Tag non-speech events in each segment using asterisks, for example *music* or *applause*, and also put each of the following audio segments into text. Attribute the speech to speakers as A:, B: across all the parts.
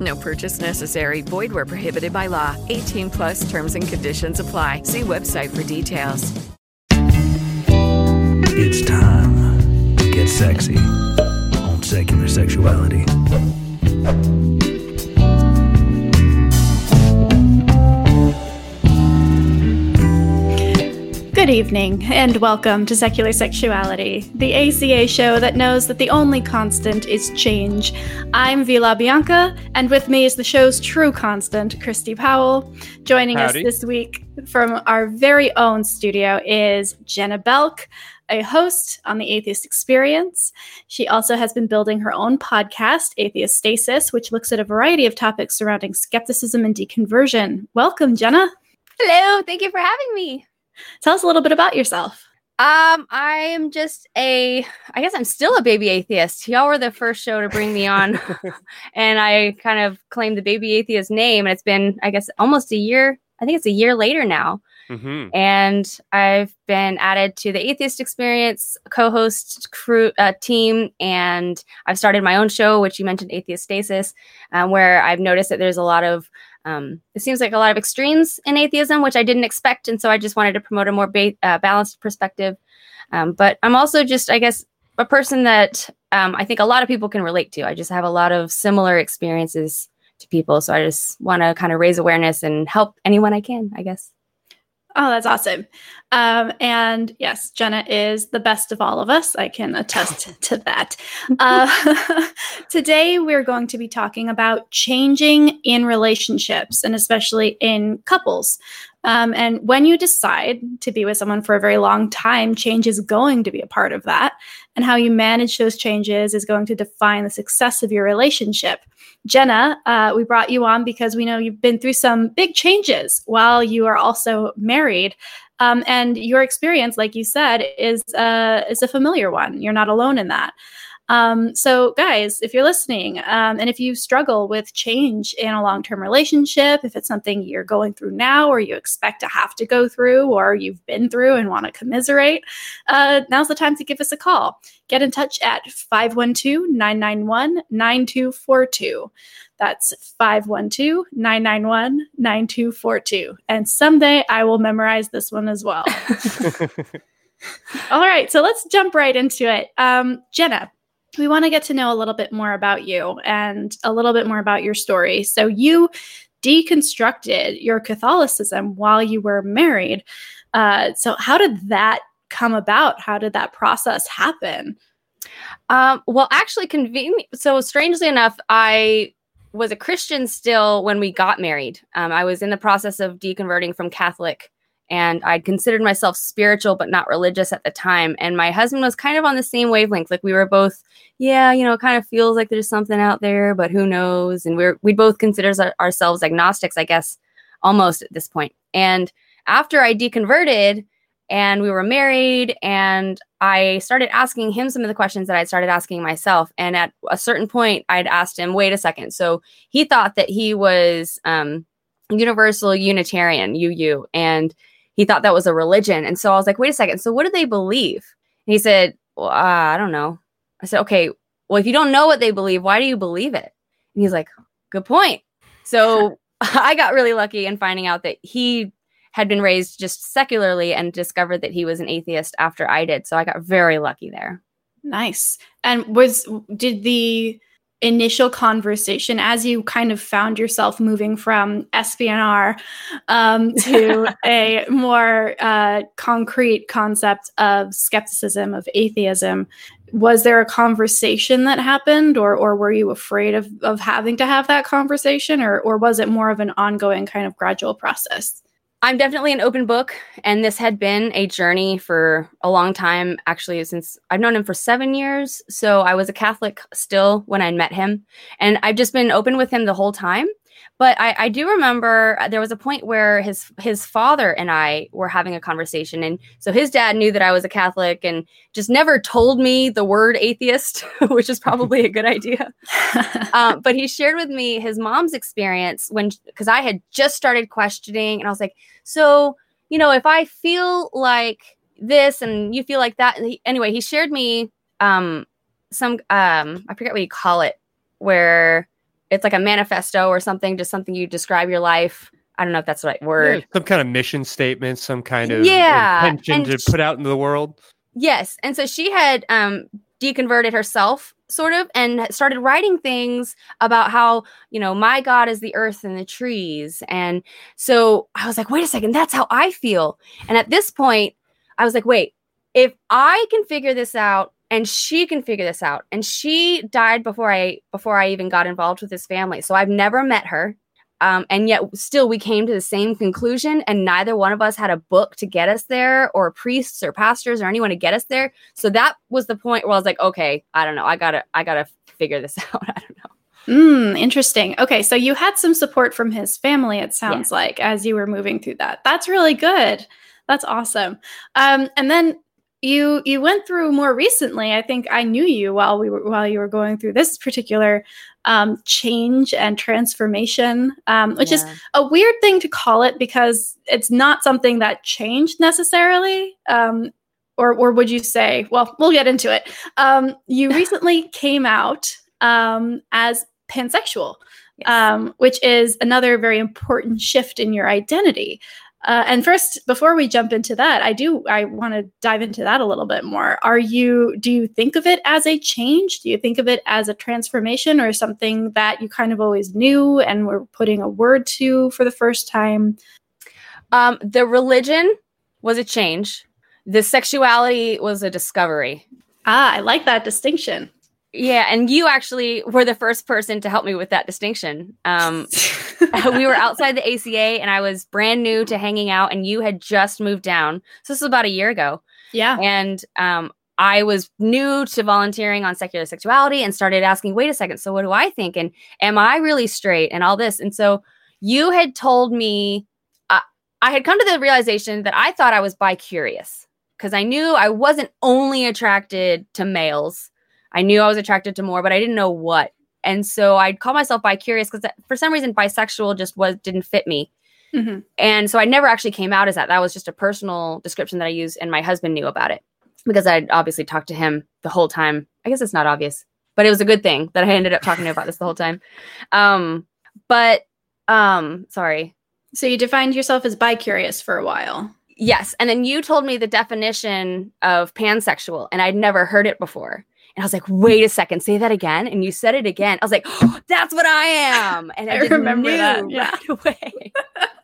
A: No purchase necessary. Void where prohibited by law. 18 plus terms and conditions apply. See website for details.
B: It's time to get sexy on secular sexuality.
C: Good evening, and welcome to Secular Sexuality, the ACA show that knows that the only constant is change. I'm Vila Bianca, and with me is the show's true constant, Christy Powell. Joining
D: Howdy.
C: us this week from our very own studio is Jenna Belk, a host on the Atheist Experience. She also has been building her own podcast, Atheist Stasis, which looks at a variety of topics surrounding skepticism and deconversion. Welcome, Jenna.
E: Hello, thank you for having me.
C: Tell us a little bit about yourself.
E: Um, I am just a, I guess I'm still a baby atheist. Y'all were the first show to bring me on, *laughs* and I kind of claimed the baby atheist name. And it's been, I guess, almost a year. I think it's a year later now.
D: hmm
E: And I've been added to the Atheist Experience co-host crew uh, team, and I've started my own show, which you mentioned, Atheist Stasis, um, where I've noticed that there's a lot of um, it seems like a lot of extremes in atheism, which I didn't expect, and so I just wanted to promote a more ba- uh, balanced perspective. Um, but I'm also just, I guess, a person that um, I think a lot of people can relate to. I just have a lot of similar experiences to people, so I just want to kind of raise awareness and help anyone I can. I guess.
C: Oh, that's awesome. Um, and yes, Jenna is the best of all of us. I can attest *laughs* to that. Uh, *laughs* today, we're going to be talking about changing in relationships and especially in couples. Um, and when you decide to be with someone for a very long time, change is going to be a part of that. And how you manage those changes is going to define the success of your relationship. Jenna, uh, we brought you on because we know you've been through some big changes while you are also married. Um, and your experience, like you said, is uh, is a familiar one. You're not alone in that. Um, so, guys, if you're listening, um, and if you struggle with change in a long term relationship, if it's something you're going through now, or you expect to have to go through, or you've been through and want to commiserate, uh, now's the time to give us a call. Get in touch at 512 991 9242. That's 512 991 9242. And someday I will memorize this one as well. *laughs* All right, so let's jump right into it. Um, Jenna, we want to get to know a little bit more about you and a little bit more about your story. So, you deconstructed your Catholicism while you were married. Uh, so, how did that come about? How did that process happen?
E: Um, well, actually, convenient. So, strangely enough, I was a Christian still when we got married. Um, I was in the process of deconverting from Catholic, and I'd considered myself spiritual but not religious at the time. And my husband was kind of on the same wavelength. Like we were both, yeah, you know, it kind of feels like there's something out there, but who knows? And we're we both consider ourselves agnostics, I guess, almost at this point. And after I deconverted and we were married and I started asking him some of the questions that I started asking myself. And at a certain point, I'd asked him, wait a second. So he thought that he was um, Universal Unitarian, UU, and he thought that was a religion. And so I was like, wait a second. So what do they believe? And he said, well, uh, I don't know. I said, okay, well, if you don't know what they believe, why do you believe it? And he's like, good point. So *laughs* I got really lucky in finding out that he had been raised just secularly and discovered that he was an atheist after I did. So I got very lucky there.
C: Nice. And was did the initial conversation as you kind of found yourself moving from SBNR um, *laughs* to a more uh, concrete concept of skepticism, of atheism? Was there a conversation that happened, or or were you afraid of of having to have that conversation, or or was it more of an ongoing kind of gradual process?
E: I'm definitely an open book, and this had been a journey for a long time. Actually, since I've known him for seven years, so I was a Catholic still when I met him, and I've just been open with him the whole time. But I, I do remember uh, there was a point where his his father and I were having a conversation, and so his dad knew that I was a Catholic, and just never told me the word atheist, *laughs* which is probably a good idea. *laughs* um, but he shared with me his mom's experience when because I had just started questioning, and I was like, so you know, if I feel like this and you feel like that, he, anyway, he shared me um some um I forget what you call it where it's like a manifesto or something, just something you describe your life. I don't know if that's the right word.
D: Yeah, some kind of mission statement, some kind of
E: Yeah,
D: intention to
E: sh-
D: put out into the world.
E: Yes. And so she had um deconverted herself sort of and started writing things about how, you know, my God is the earth and the trees. And so I was like, wait a second, that's how I feel. And at this point, I was like, wait, if I can figure this out and she can figure this out and she died before I before I even got involved with his family. So I've never met her. Um, and yet still we came to the same conclusion and neither one of us had a book to get us there or priests or pastors or anyone to get us there so that was the point where i was like okay i don't know i gotta i gotta figure this *laughs* out i don't know
C: Mm, interesting. Okay, so you had some support from his family. It sounds like as you were moving through that. That's really good. That's awesome. Um, and then you you went through more recently. I think I knew you while we were while you were going through this particular um, change and transformation, um, which is a weird thing to call it because it's not something that changed necessarily. Um, or, or would you say, well, we'll get into it. Um, you *laughs* recently came out um, as pansexual,
E: Yes.
C: um, which is another very important shift in your identity. Uh, and first, before we jump into that, I do I want to dive into that a little bit more. Are you do you think of it as a change? Do you think of it as a transformation or something that you kind of always knew and were putting a word to for the first time?
E: um, the religion was a change the sexuality was a discovery
C: Ah, I like that distinction.
E: yeah and you actually were the first person to help me with that distinction um, *laughs* *laughs* we were outside the ACA and I was brand new to hanging out and you had just moved down. So this was about a year ago.
C: yeah.
E: And um, I was new to volunteering on secular sexuality and started asking, wait a second, so what do I think? And am I really straight and all this? And so you had told me, uh, I had come to the realization that I thought I was bi curious because I knew I wasn't only attracted to males. I knew I was attracted to more, but I didn't know what. And so I'd call myself bi curious because for some reason bisexual just was didn't fit me.
C: Mhm.
E: And so I never actually came out as that. That was just a personal description that I used, and my husband knew about it because I'd obviously talked to him the whole time. I guess it's not obvious, but it was a good thing that I ended up talking to him about this the whole time. Um, but um, sorry.
C: So you defined yourself as bi-curious for a while.
E: Yes. And then you told me the definition of pansexual, and I'd never heard it before. And I was like, wait a second, say that again. And you said it again. I was like, oh, that's what I am. And I,
C: I remember
E: knew
C: that, yeah.
E: right *laughs* away.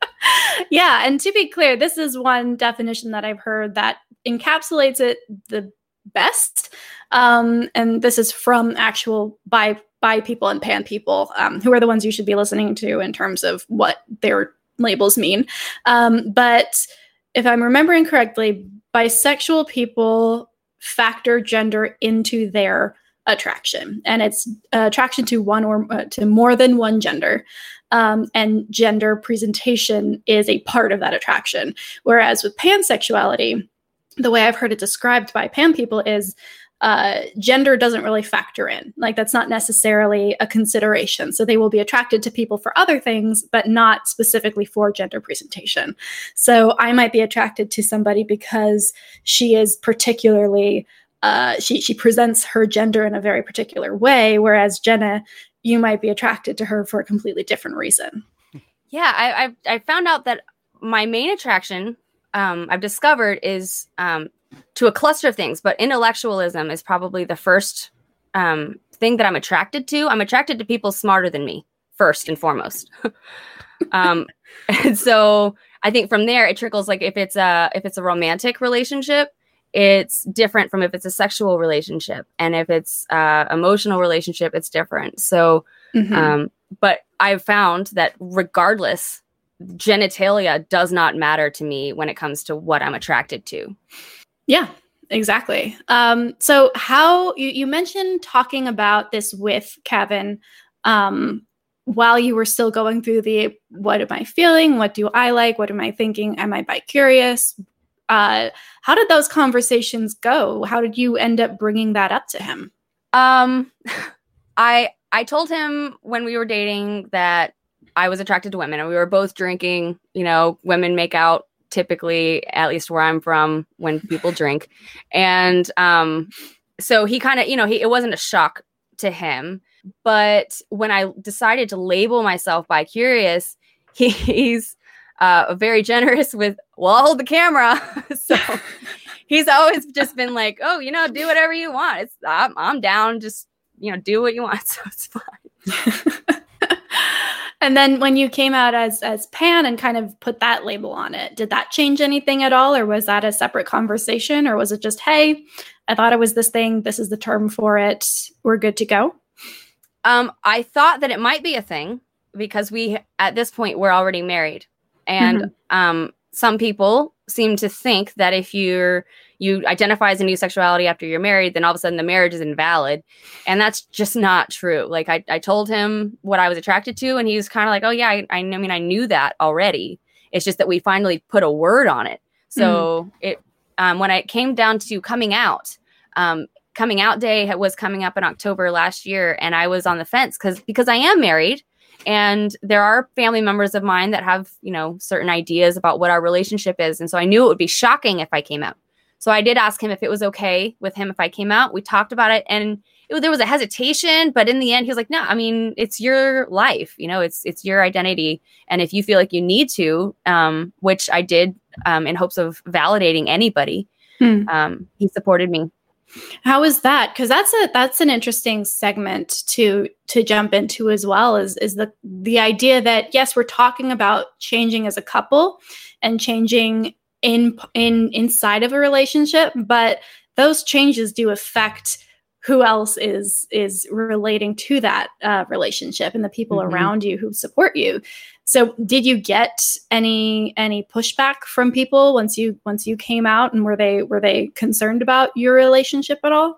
E: *laughs*
C: yeah, and to be clear, this is one definition that I've heard that encapsulates it the best. Um, and this is from actual bi bi people and pan people, um, who are the ones you should be listening to in terms of what their labels mean. Um, but if I'm remembering correctly, bisexual people factor gender into their attraction, and it's uh, attraction to one or uh, to more than one gender um, and gender presentation is a part of that attraction. Whereas with pansexuality, the way I've heard it described by pan people is uh, gender doesn't really factor in. Like that's not necessarily a consideration. So they will be attracted to people for other things, but not specifically for gender presentation. So I might be attracted to somebody because she is particularly. Uh, she she presents her gender in a very particular way, whereas Jenna you might be attracted to her for a completely different reason.
E: Yeah, I, I I found out that my main attraction um, I've discovered is um, to a cluster of things, but intellectualism is probably the first um, thing that I'm attracted to, I'm attracted to people smarter than me first and foremost. *laughs* um, and so I think from there it trickles. Like if it's a if it's a romantic relationship, it's different from if it's a sexual relationship, and if it's uh, emotional relationship, it's different. So,
C: Mhm.
E: um, but I've found that regardless, genitalia does not matter to me when it comes to what I'm attracted to.
C: Yeah, exactly. Um, so how you, you mentioned talking about this with Kevin um, while you were still going through the what am I feeling? What do I like? What am I thinking? Am I bi curious? Uh, how did those conversations go? How did you end up bringing that up to him?
E: Um, *laughs* I I told him when we were dating that I was attracted to women, and we were both drinking. You know, women make out typically, at least where I'm from, when people drink, and um, so he kind of, you know, he it wasn't a shock to him, but when I decided to label myself bi curious, he, *laughs* he's uh, very generous with, well, I'll hold the camera, *laughs* so he's always just been like, oh, you know, do whatever you want. It's I'm, I'm down. Just you know, do what you want. *laughs* So it's fine.
C: And then when you came out as as Pan and kind of put that label on it, did that change anything at all, or was that a separate conversation, or was it just, hey, I thought it was this thing. This is the term for it. We're good to go.
E: Um, I thought that it might be a thing because we at this point we're already married, and um, some people seem to think that if you're you identify as a new sexuality after you're married, then all of a sudden the marriage is invalid. And that's just not true. Like I, I told him what I was attracted to, and he was kind of like, Oh yeah, I, I mean I knew that already. It's just that we finally put a word on it. So it um, when I came down to coming out, um, coming out day was coming up in October last year, and I was on the fence because because I am married, and there are family members of mine that have you know certain ideas about what our relationship is, and so I knew it would be shocking if I came out. So I did ask him if it was okay with him if I came out. We talked about it, and it, there was a hesitation, but in the end, he was like, "No, I mean, it's your life. You know, it's it's your identity, and if you feel like you need to, um, which I did, um, in hopes of validating anybody,
C: Hmm.
E: um, he supported me.
C: How is that? Because that's a that's an interesting segment to to jump into as well. Is is the the idea that yes, we're talking about changing as a couple and changing in in inside of a relationship, but those changes do affect who else is is relating to that uh, relationship and the people
E: Mhm.
C: around you who support you. So, did you get any any pushback from people once you once you came out, and were they were they concerned about your relationship at all?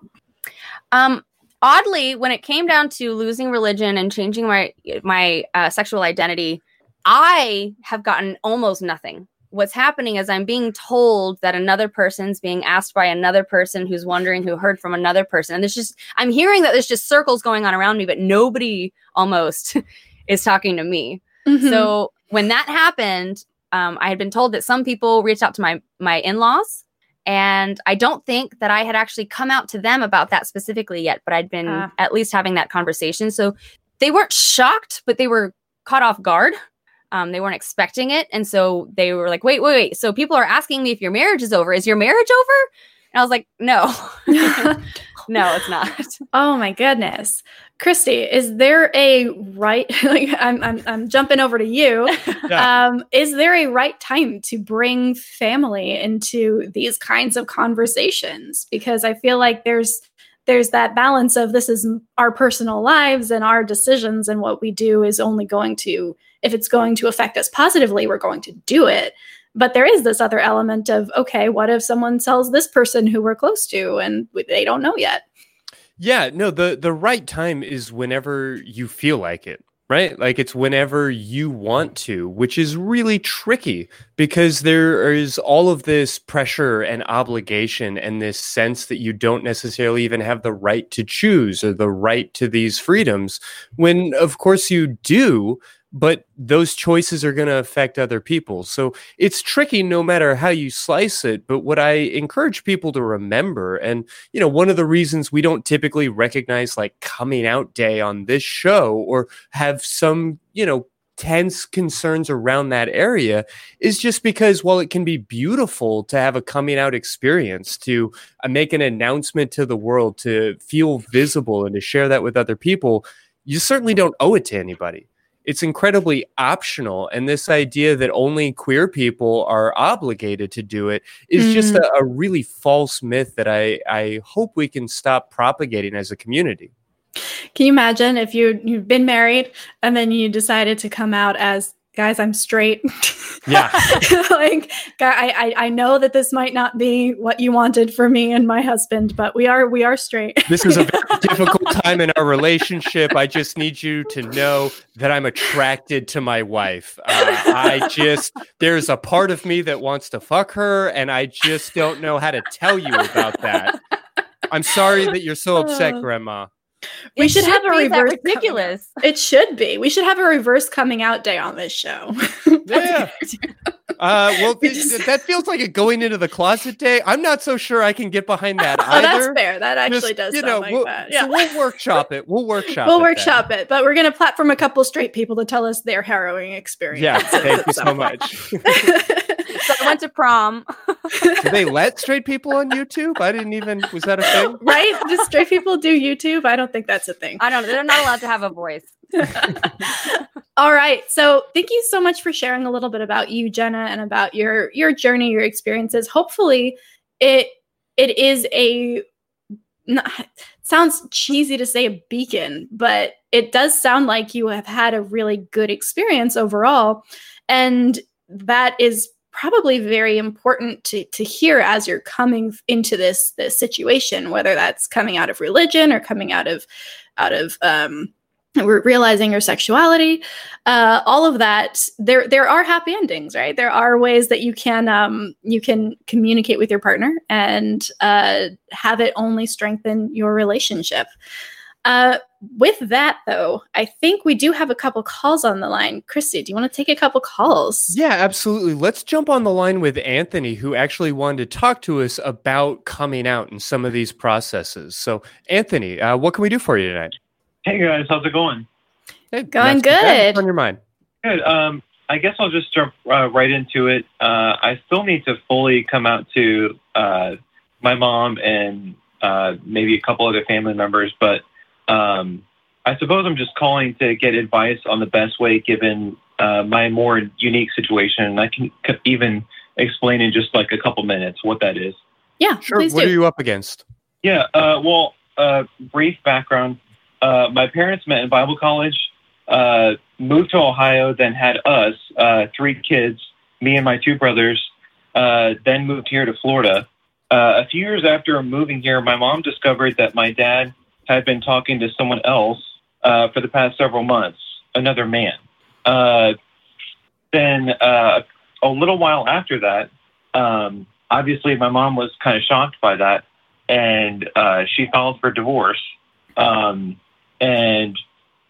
E: Um, oddly, when it came down to losing religion and changing my my uh, sexual identity, I have gotten almost nothing. What's happening is I'm being told that another person's being asked by another person who's wondering who heard from another person, and there's just I'm hearing that there's just circles going on around me, but nobody almost *laughs* is talking to me.
C: Mm-hmm.
E: So when that happened, um, I had been told that some people reached out to my my in laws, and I don't think that I had actually come out to them about that specifically yet. But I'd been
C: Ah.
E: at least having that conversation, so they weren't shocked, but they were caught off guard. Um, they weren't expecting it, and so they were like, "Wait, wait, wait!" So people are asking me if your marriage is over. Is your marriage over? And I was like, "No, *laughs* *laughs* no, it's not."
C: oh my goodness, Christy, is there a right? *laughs* Like, I'm I'm I'm jumping over to you. *laughs*
D: Yeah.
C: Um, is there a right time to bring family into these kinds of conversations? Because I feel like there's there's that balance of this is our personal lives and our decisions and what we do is only going to if it's going to affect us positively we're going to do it but there is this other element of okay what if someone tells this person who we're close to and they don't know yet
D: Yeah, no, the the right time is whenever you feel like it, right? Like it's whenever you want to, which is really tricky because there is all of this pressure and obligation and this sense that you don't necessarily even have the right to choose or the right to these freedoms when of course you do, but those choices are going to affect other people. So it's tricky no matter how you slice it, but what I encourage people to remember and you know, one of the reasons we don't typically recognize like coming out day on this show or have some, you know, tense concerns around that area is just because while it can be beautiful to have a coming out experience to uh, make an announcement to the world to feel visible and to share that with other people you certainly don't owe it to anybody it's incredibly optional and this idea that only queer people are obligated to do it is mm. just a, a really false myth that i i hope we can stop propagating as a community
C: can you imagine if you you've been married and then you decided to come out as guys, I'm straight. *laughs*
D: Yeah. *laughs*
C: like I, I I know that this might not be what you wanted for me and my husband, but we are we are straight.
D: this is a very *laughs* difficult time in our relationship. I just need you to know that I'm attracted to my wife. Uh, I just there's a part of me that wants to fuck her, and I just don't know how to tell you about that. I'm sorry that you're so upset, uh. Grandma.
C: We should, should have a reverse.
E: Ridiculous.
C: It should be. We should have a reverse coming out day on this show. *laughs*
D: yeah. Uh, well, *laughs* th- that feels like a going into the closet day. I'm not so sure I can get behind *laughs* that either.
C: oh, that's fair. That actually Just, does you know, like
D: we'll,
C: that. Yeah.
D: So we'll workship it. We'll workshop. It.
C: We'll workshop then. it, but we're gonna platform a couple straight people to tell us their harrowing experience.
D: Yeah, thank you so much.
E: So I went to prom.
D: Do they *laughs* let straight people on YouTube? I didn't even. Was that a thing?
C: Right? Do straight people do YouTube? I don't think that's a thing.
E: I don't. They're not allowed to have a voice. *laughs*
C: All right. So thank you so much for sharing a little bit about you, Jenna, and about your your journey, your experiences. Hopefully, it it is a not, sounds cheesy to say a beacon, but it does sound like you have had a really good experience overall, and that is probably very important to, to hear as you're coming into this this situation whether that's coming out of religion or coming out of out of um, realizing your sexuality uh, all of that there there are happy endings right? There are ways that you can um, you can communicate with your partner and uh, have it only strengthen your relationship. Uh, with that, though, I think we do have a couple calls on the line. Christy, do you want to take a couple calls?
D: Yeah, absolutely. Let's jump on the line with Anthony, who actually wanted to talk to us about coming out and some of these processes. So, Anthony, uh, what can we do for you tonight?
F: Hey guys, how's it going?
C: Hey, going good.
D: On your mind?
F: Good. Um, I guess I'll just jump uh, right into it. Uh, I still need to fully come out to uh, my mom and uh, maybe a couple other family members, but um, I suppose I'm just calling to get advice on the best way given uh, my more unique situation. And I can even explain in just like a couple minutes what that is.
C: Yeah,
D: sure. What do. are you up against?
F: Yeah, uh, well, uh, brief background. Uh, my parents met in Bible college, uh, moved to Ohio, then had us, uh, three kids, me and my two brothers, then moved here to Florida. a few years after moving here, my mom discovered that my dad had been talking to someone else uh, for the past several months, another man. Uh, then uh, a little while after that, um, obviously my mom was kind of shocked by that, and uh, she filed for divorce. Um, and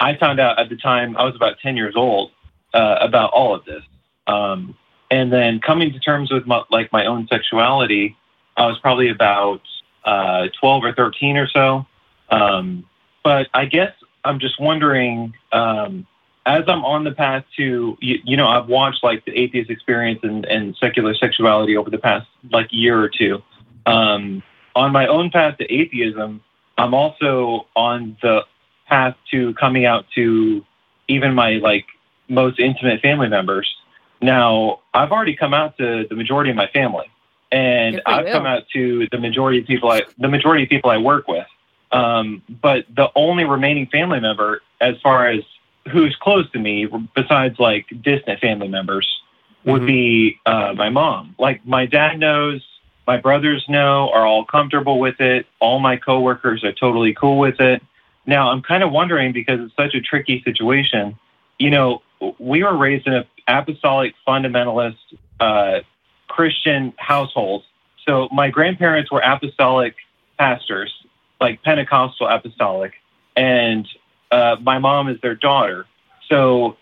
F: I found out at the time I was about ten years old uh, about all of this. Um, and then coming to terms with my, like my own sexuality, I was probably about uh, twelve or thirteen or so. Um, but I guess I'm just wondering, um, as I'm on the path to, you, you, know, I've watched like the atheist experience and, and secular sexuality over the past like year or two. Um, on my own path to atheism, I'm also on the path to coming out to even my like most intimate family members. Now, I've already come out to the majority of my family, and I've come out to the majority of people I the majority of people I work with. Um, but the only remaining family member, as far as who's close to me, besides like distant family members, would mm-hmm. be uh, my mom. Like my dad knows, my brothers know, are all comfortable with it. All my coworkers are totally cool with it. Now I'm kind of wondering because it's such a tricky situation. You know, we were raised in an apostolic fundamentalist uh, Christian household. So my grandparents were apostolic pastors like Pentecostal apostolic, and uh, my mom is their daughter. So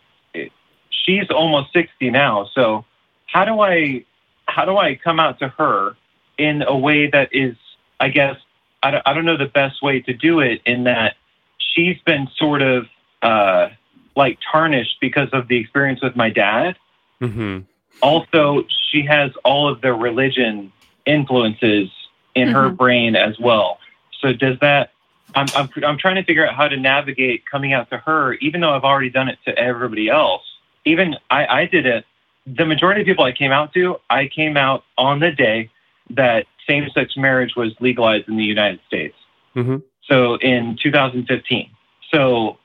F: she's almost 60 now. So how do I how do I come out to her in a way that is, I guess, I don't, I don't know the best way to do it in that she's been sort of uh, like tarnished because of the experience with my dad.
D: hmm
F: Also, she has all of the religion influences in her
C: Mhm.
F: brain as well. So does that? I'm, I'm I'm trying to figure out how to navigate coming out to her, even though I've already done it to everybody else. Even I, I did it. The majority of people I came out to, I came out on the day that same-sex marriage was legalized in the United States.
D: Mhm.
F: So in 2015. So,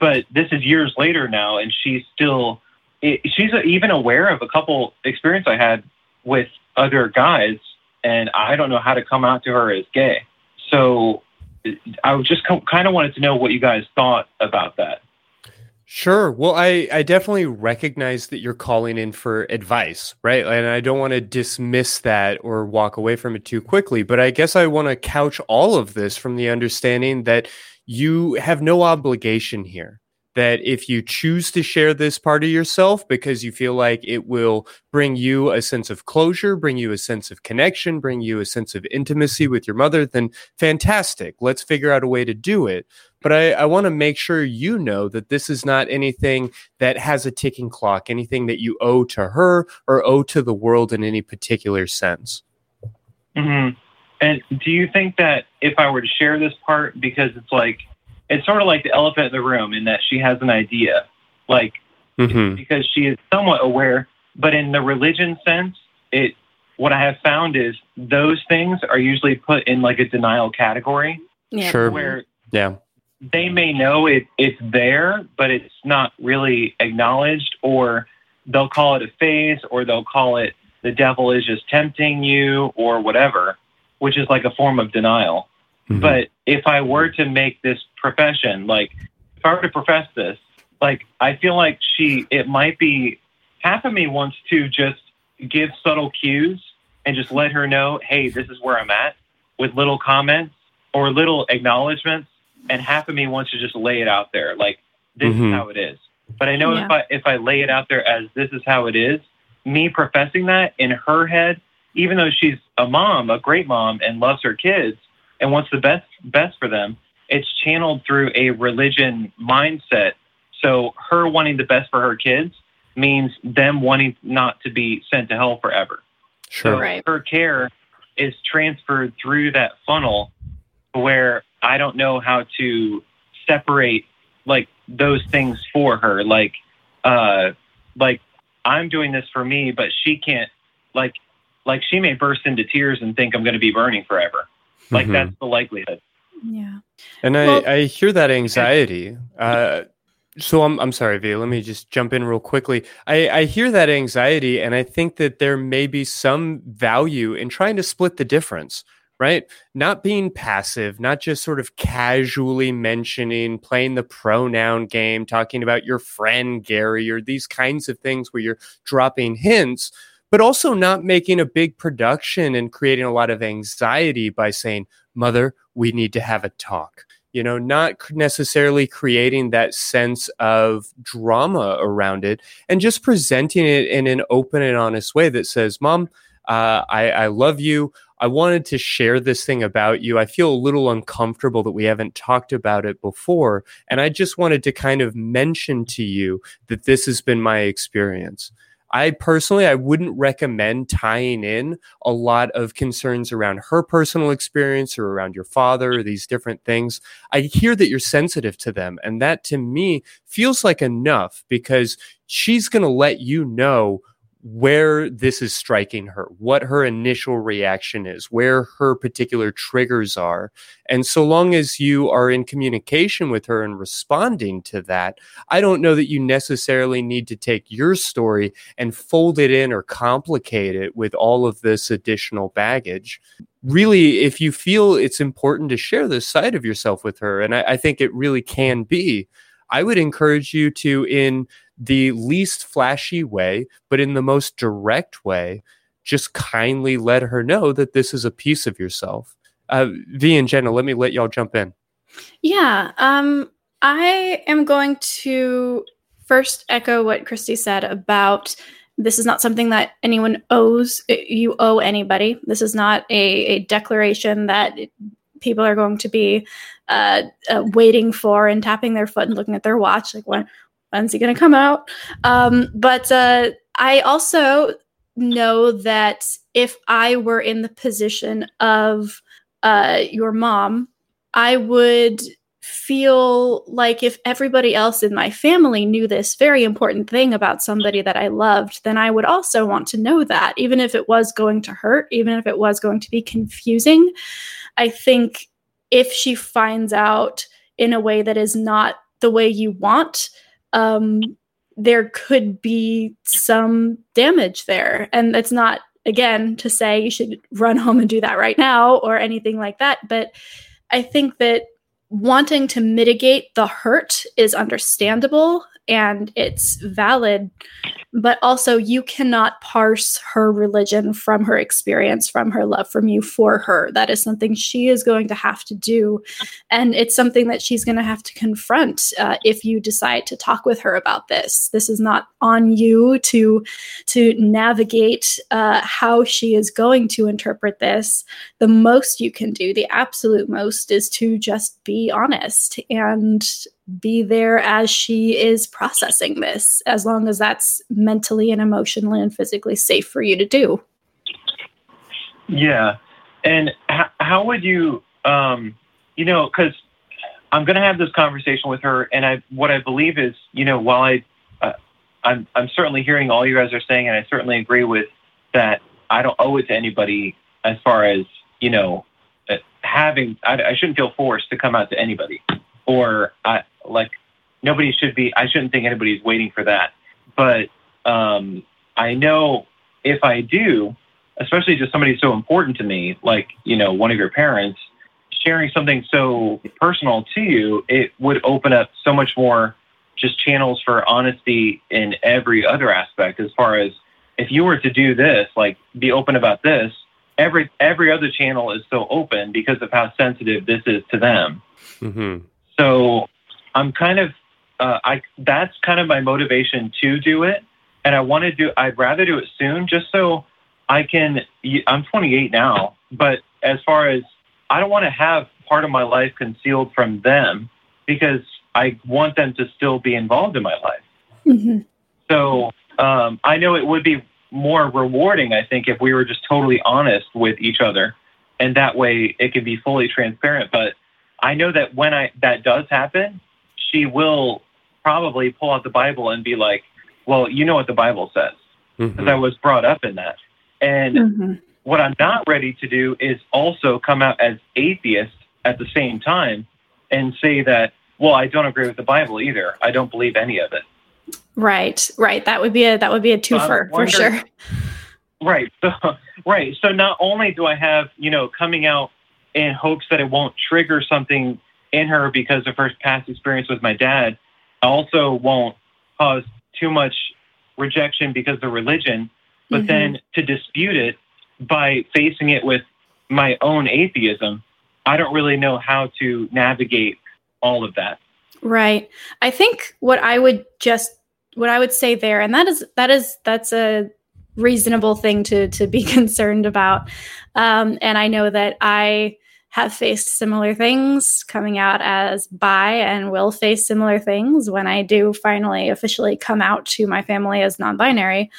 F: but this is years later now, and she's still it, she's even aware of a couple experience I had with other guys, and I don't know how to come out to her as gay. So I just kind of wanted to know what you guys thought about that.
D: Sure. Well, I, I definitely recognize that you're calling in for advice, right? And I don't want to dismiss that or walk away from it too quickly. But I guess I want to couch all of this from the understanding that you have no obligation here. That if you choose to share this part of yourself because you feel like it will bring you a sense of closure, bring you a sense of connection, bring you a sense of intimacy with your mother, then fantastic. Let's figure out a way to do it but I, I want to make sure you know that this is not anything that has a ticking clock, anything that you owe to her or owe to the world in any particular sense.
F: hmm And do you think that if I were to share this part, because it's like, it's sort of like the elephant in the room in that she has an idea, like,
D: Mm-hmm.
F: because she is somewhat aware, but in the religion sense, it, what I have found is those things are usually put in like a denial category
C: Yeah.
D: Sure.
F: where
D: Yeah.
F: they may know it, it's there, but it's not really acknowledged, or they'll call it a phase, or they'll call it the devil is just tempting you, or whatever, which is like a form of denial.
D: Mhm.
F: But if I were to make this profession, like if I were to profess this, like I feel like she, it might be half of me wants to just give subtle cues and just let her know, hey, this is where I'm at with little comments or little acknowledgments. And half of me wants to just lay it out there, like this
D: Mhm.
F: is how it is. But I know
C: Yeah.
F: if I if I lay it out there as this is how it is, me professing that in her head, even though she's a mom, a great mom, and loves her kids and what's the best best for them, it's channeled through a religion mindset. So her wanting the best for her kids means them wanting not to be sent to hell forever.
D: Sure.
F: So
C: Right.
F: her care is transferred through that funnel where I don't know how to separate like those things for her. Like uh like I'm doing this for me, but she can't like like she may burst into tears and think I'm gonna be burning forever. Like
D: Mhm.
F: that's the likelihood.
C: Yeah.
D: And I,
C: Well-
D: I hear that anxiety. Uh, so I'm, I'm sorry, V. Let me just jump in real quickly. I, I hear that anxiety, and I think that there may be some value in trying to split the difference, right? Not being passive, not just sort of casually mentioning, playing the pronoun game, talking about your friend Gary, or these kinds of things where you're dropping hints, but also not making a big production and creating a lot of anxiety by saying, Mother, we need to have a talk. You know, not necessarily creating that sense of drama around it and just presenting it in an open and honest way that says, Mom, uh, I, I love you. I wanted to share this thing about you. I feel a little uncomfortable that we haven't talked about it before. And I just wanted to kind of mention to you that this has been my experience. I personally, I wouldn't recommend tying in a lot of concerns around her personal experience or around your father or these different things. I hear that you're sensitive to them. And that to me feels like enough because she's going to let you know where this is striking her, what her initial reaction is, where her particular triggers are. And so long as you are in communication with her and responding to that, I don't know that you necessarily need to take your story and fold it in or complicate it with all of this additional baggage. Really, if you feel it's important to share this side of yourself with her, and I, I think it really can be, I would encourage you to, in the least flashy way, but in the most direct way, just kindly let her know that this is a piece of yourself. Uh, v and Jenna, let me let y'all jump in.
C: Yeah. Um, I am going to first echo what Christy said about this is not something that anyone owes. You owe anybody. This is not a, a declaration that people are going to be uh, uh, waiting for and tapping their foot and looking at their watch. Like when when's he going to come out? Um, but uh, I also know that if I were in the position of uh, your mom, I would feel like if everybody else in my family knew this very important thing about somebody that I loved, then I would also want to know that, even if it was going to hurt, even if it was going to be confusing. I think if she finds out in a way that is not the way you want, um, there could be some damage there. And that's not, again, to say you should run *laughs* home and do that right now or anything like that. But I think that wanting to mitigate the hurt is understandable and it's valid but also you cannot parse her religion from her experience from her love from you for her. That is something she is going to have to do and it's something that she's going to have to confront uh, if you decide to talk with her about this. This is not on you to to navigate uh, how she is going to interpret this. The most you can do the absolute most is to just be honest and be there as she is processing this, as long as that's mentally and emotionally and physically safe for you to do.
F: Yeah. And h- how would you, um, you know, because I'm going to have this conversation with her, and I what I believe is, you know, while I, uh, I'm I'm certainly hearing all you guys are saying, and I certainly agree with that. I don't owe it to anybody as far as you know, uh, having. I, I shouldn't feel forced to come out to anybody, or I, like nobody should be. I shouldn't think anybody's waiting for that. But um, I know if I do, especially to somebody so important to me, like you know one of your parents, sharing something so personal to you, it would open up so much more just channels for honesty in every other aspect. As far as if you were to do this, like be open about this, every every other channel is so open because of how sensitive this is to them.
D: Mm-hmm.
F: So I'm kind of uh, I that's kind of my motivation to do it, and I want to do. I'd rather do it soon, just so I can. I'm 28 now, but as far as I don't want to have part of my life concealed from them because I want them to still be involved in my life.
C: Mm-hmm.
F: So um, I know it would be more rewarding, I think, if we were just totally honest with each other, and that way it could be fully transparent. But I know that when I that does happen, she will probably pull out the Bible and be like, well, you know what the Bible says. Because
D: Mm-hmm.
F: I was brought up in that. And
C: Mm-hmm.
F: what I'm not ready to do is also come out as atheist at the same time and say that, well, I don't agree with the Bible either. I don't believe any of it.
C: Right, right. That would be a that would be a
F: So I'm
C: twofer for sure. *laughs*
F: Right. So *laughs* right. So not only do I have, you know, coming out in hopes that it won't trigger something in her because of her past experience with my dad, I also won't cause too much rejection because of religion, but
C: Mhm.
F: then to dispute it by facing it with my own atheism, I don't really know how to navigate all of that.
C: Right. I think what I would just what I would say there, and that is that is that's a reasonable thing to to be *laughs* concerned about. Um, and I know that I have faced similar things coming out as bi and will face similar things when I do finally officially come out to my family as non-binary.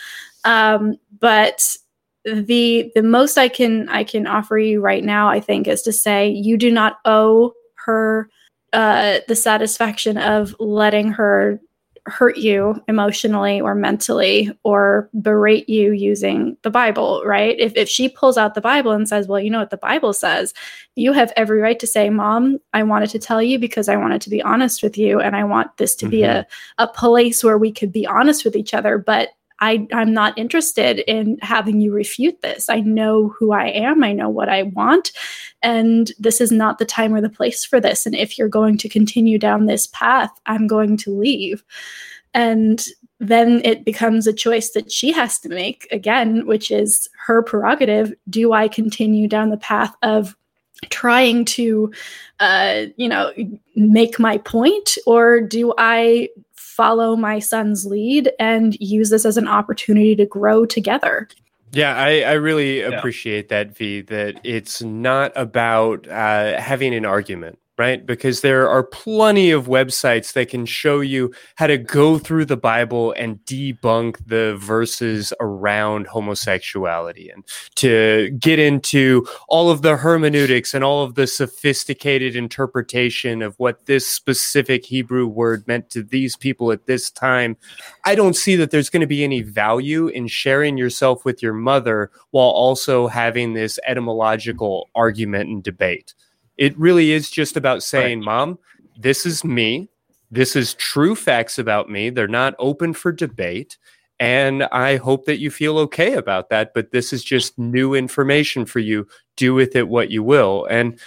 C: Um, but the the most I can I can offer you right now, I think, is to say you do not owe her uh, the satisfaction of letting her hurt you emotionally or mentally or berate you using the Bible, right? If, if she pulls out the Bible and says, Well, you know what the Bible says, you have every right to say, Mom, I wanted to tell you because I wanted to be honest with you and I want this to be mm-hmm. a, a place where we could be honest with each other. But I, I'm not interested in having you refute this. I know who I am. I know what I want. And this is not the time or the place for this. And if you're going to continue down this path, I'm going to leave. And then it becomes a choice that she has to make again, which is her prerogative. Do I continue down the path of trying to, uh, you know, make my point, or do I follow my son's lead and use this as an opportunity to grow together?
D: Yeah, I, I really
F: Yeah.
D: appreciate that, V, that it's not about uh, having an argument, right? Because there are plenty of websites that can show you how to go through the Bible and debunk the verses around homosexuality and to get into all of the hermeneutics and all of the sophisticated interpretation of what this specific Hebrew word meant to these people at this time. I don't see that there's going to be any value in sharing yourself with your mother while also having this etymological argument and debate. It really is just about saying, right. Mom, this is me. This is true facts about me. They're not open for debate. And I hope that you feel okay about that. But this is just new information for you. Do with it what you will. And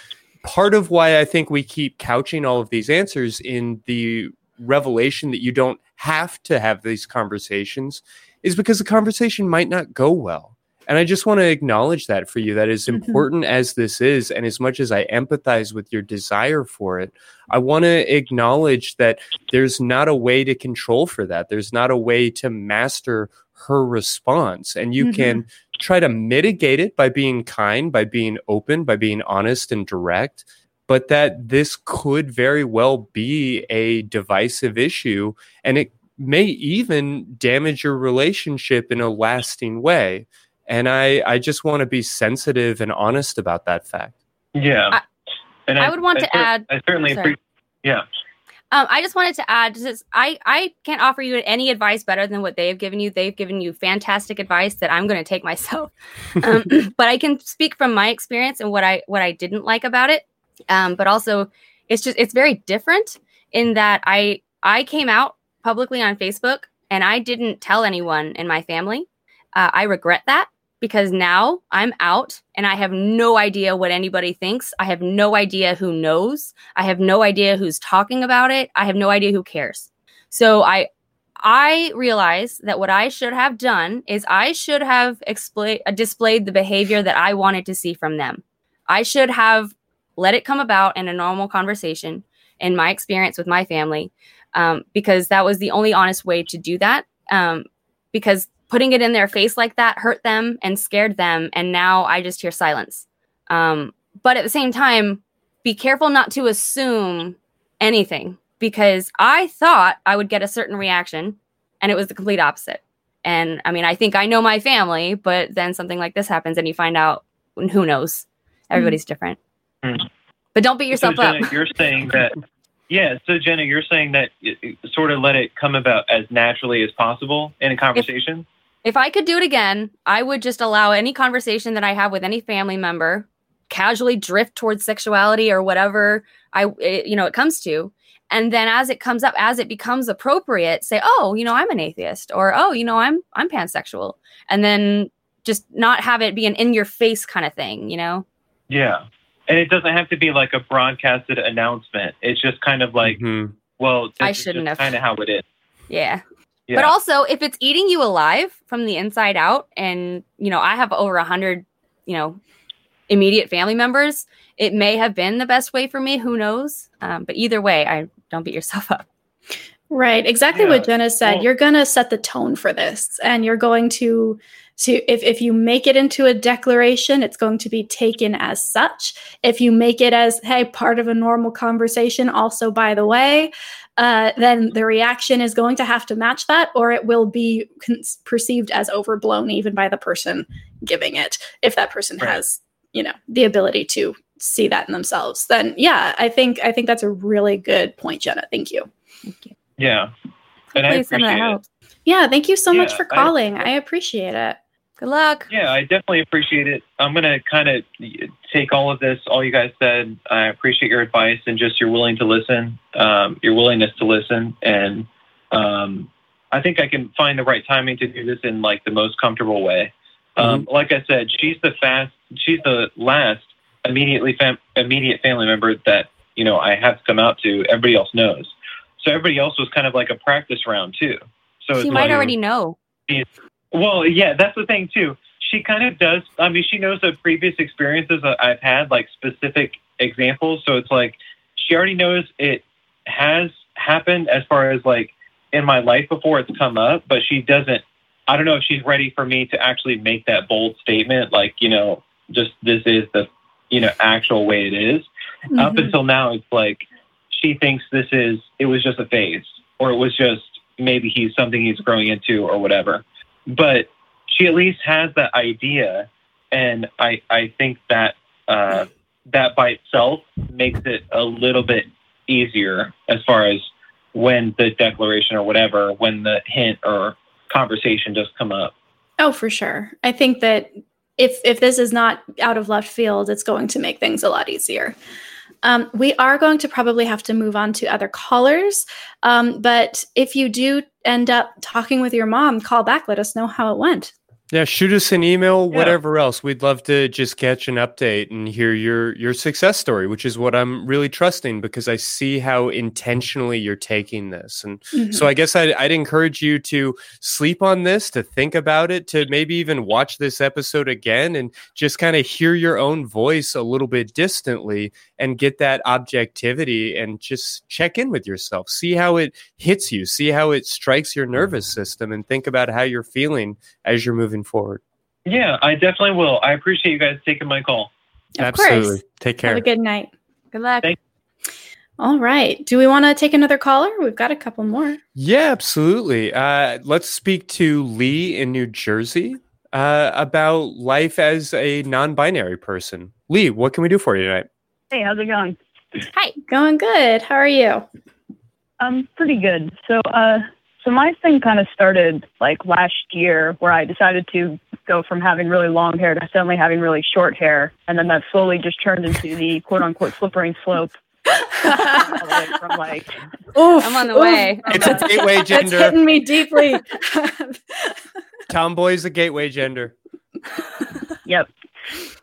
D: part of why I think we keep couching all of these answers in the revelation that you don't have to have these conversations is because the conversation might not go well. And I just want to acknowledge that for you. That as mm-hmm. important as this is, and as much as I empathize with your desire for it, I want to acknowledge that there's not a way to control for that. There's not a way to master her response. And you mm-hmm. can try to mitigate it by being kind, by being open, by being honest and direct. But that this could very well be a divisive issue and it may even damage your relationship in a lasting way and I I just want to be sensitive and honest about that fact.
F: Yeah,
E: I, and I, I would want
F: I,
E: to add.
F: I certainly appreciate. Yeah.
E: Um, I just wanted to add, just I I can't offer you any advice better than what they have given you. They've given you fantastic advice that I'm going to take myself. *laughs* Um, but I can speak from my experience and what I what I didn't like about it. Um, but also, it's just it's very different in that I I came out publicly on Facebook and I didn't tell anyone in my family. Uh, I regret that because now I'm out and I have no idea what anybody thinks. I have no idea who knows. I have no idea who's talking about it. I have no idea who cares. So I I realize that what I should have done is I should have uh, displayed the behavior that I wanted to see from them. I should have let it come about in a normal conversation in my experience with my family um, because that was the only honest way to do that. Um, because putting it in their face like that hurt them and scared them. And now I just hear silence. Um, but at the same time, be careful not to assume anything because I thought I would get a certain reaction and it was the complete opposite. And I mean, I think I know my family, but then something like this happens and you find out who knows. Everybody's mm. different. Mm. But don't beat yourself
F: so, Jenna,
E: up.
F: You're saying that yeah, so Jenna, you're saying that it, sort of let it come about as naturally as possible in a conversation?
E: If, if I could do it again, I would just allow any conversation that I have with any family member casually drift towards sexuality or whatever I it, you know it comes to. And then as it comes up as it becomes appropriate say oh you know I'm an atheist or oh you know I'm I'm pansexual. And then just not have it be an in your face kind of thing you know?
F: Yeah. And it doesn't have to be like a broadcasted announcement. It's just kind of like mm-hmm. well
E: I shouldn't have.
F: kind of how it is.
E: Yeah But also, if it's eating you alive from the inside out, and you know, I have over a hundred, you know, immediate family members, it may have been the best way for me. Who knows? Um, but either way, I don't beat yourself *laughs* up.
C: Right, exactly yeah. what Jenna said. Well, you're going to set the tone for this, and you're going to to if if you make it into a declaration, it's going to be taken as such. If you make it as hey, part of a normal conversation, also by the way, uh, then the reaction is going to have to match that, or it will be con- perceived as overblown even by the person giving it. If that person right. has, you know, the ability to see that in themselves, then yeah, I think I think that's a really good point, Jenna. Thank you.
E: Thank you.
F: Yeah, and I appreciate it.
C: Yeah, thank you so yeah, much for calling. I, I appreciate it.
E: Good luck.
F: Yeah, I definitely appreciate it. I'm going to kind of take all of this, all you guys said. I appreciate your advice and just your willing to listen, um, your willingness to listen. And um, I think I can find the right timing to do this in like the most comfortable way. Um, mm-hmm. Like I said, she's the fast, she's the last immediately fam- immediate family member that you know I have to come out to. Everybody else knows, so everybody else was kind of like a practice round too. So
E: she might like, already know.
F: Well, yeah, that's the thing too. She kind of does. I mean, she knows the previous experiences that I've had, like specific examples. So it's like she already knows it has happened as far as like in my life before it's come up, but she doesn't. I don't know if she's ready for me to actually make that bold statement, like you know, just this is the you know actual way it is. Up
C: Mhm.
F: until now, it's like she thinks this is it was just a phase, or it was just maybe he's something he's growing into, or whatever. But she at least has that idea, and I I think that uh, that by itself makes it a little bit easier as far as when the declaration or whatever, when the hint or conversation does come up.
C: Oh, for sure. I think that if if this is not out of left field, it's going to make things a lot easier. Um, we are going to probably have to move on to other callers, um, but if you do end up talking with your mom, call back. Let us know how it went.
D: Yeah, shoot us an email,
F: Yeah.
D: whatever else. We'd love to just catch an update and hear your your success story, which is what I'm really trusting because I see how intentionally you're taking this. And
C: Mm-hmm.
D: so I guess I'd, I'd encourage you to sleep on this, to think about it, to maybe even watch this episode again and just kind of hear your own voice a little bit distantly and get that objectivity and just check in with yourself. See how it hits you, see how it strikes your nervous system, and think about how you're feeling as you're moving forward.
F: Yeah, I definitely will. I appreciate you guys taking my call.
C: Of
D: Absolutely.
C: course.
D: Take care.
C: Have a good night.
E: Good luck.
F: Thank-
C: All right. Do we want to take another caller? We've got a couple more.
D: Yeah, absolutely. Uh, let's speak to Lee in New Jersey uh, about life as a non binary person. Lee, what can we do for you tonight?
G: Hey, how's it going?
C: Hi. Going good. How are you?
G: Um, pretty good. So, uh, so my thing kind of started like last year, where I decided to go from having really long hair to suddenly having really short hair, and then that slowly just turned into the quote unquote slippery slope. all the way from like,
C: Oof,
E: I'm on the
C: oof.
E: way.
D: It's a gateway
C: That's
D: gender.
C: hitting me deeply. *laughs*
D: Tomboy's a gateway gender.
G: yep,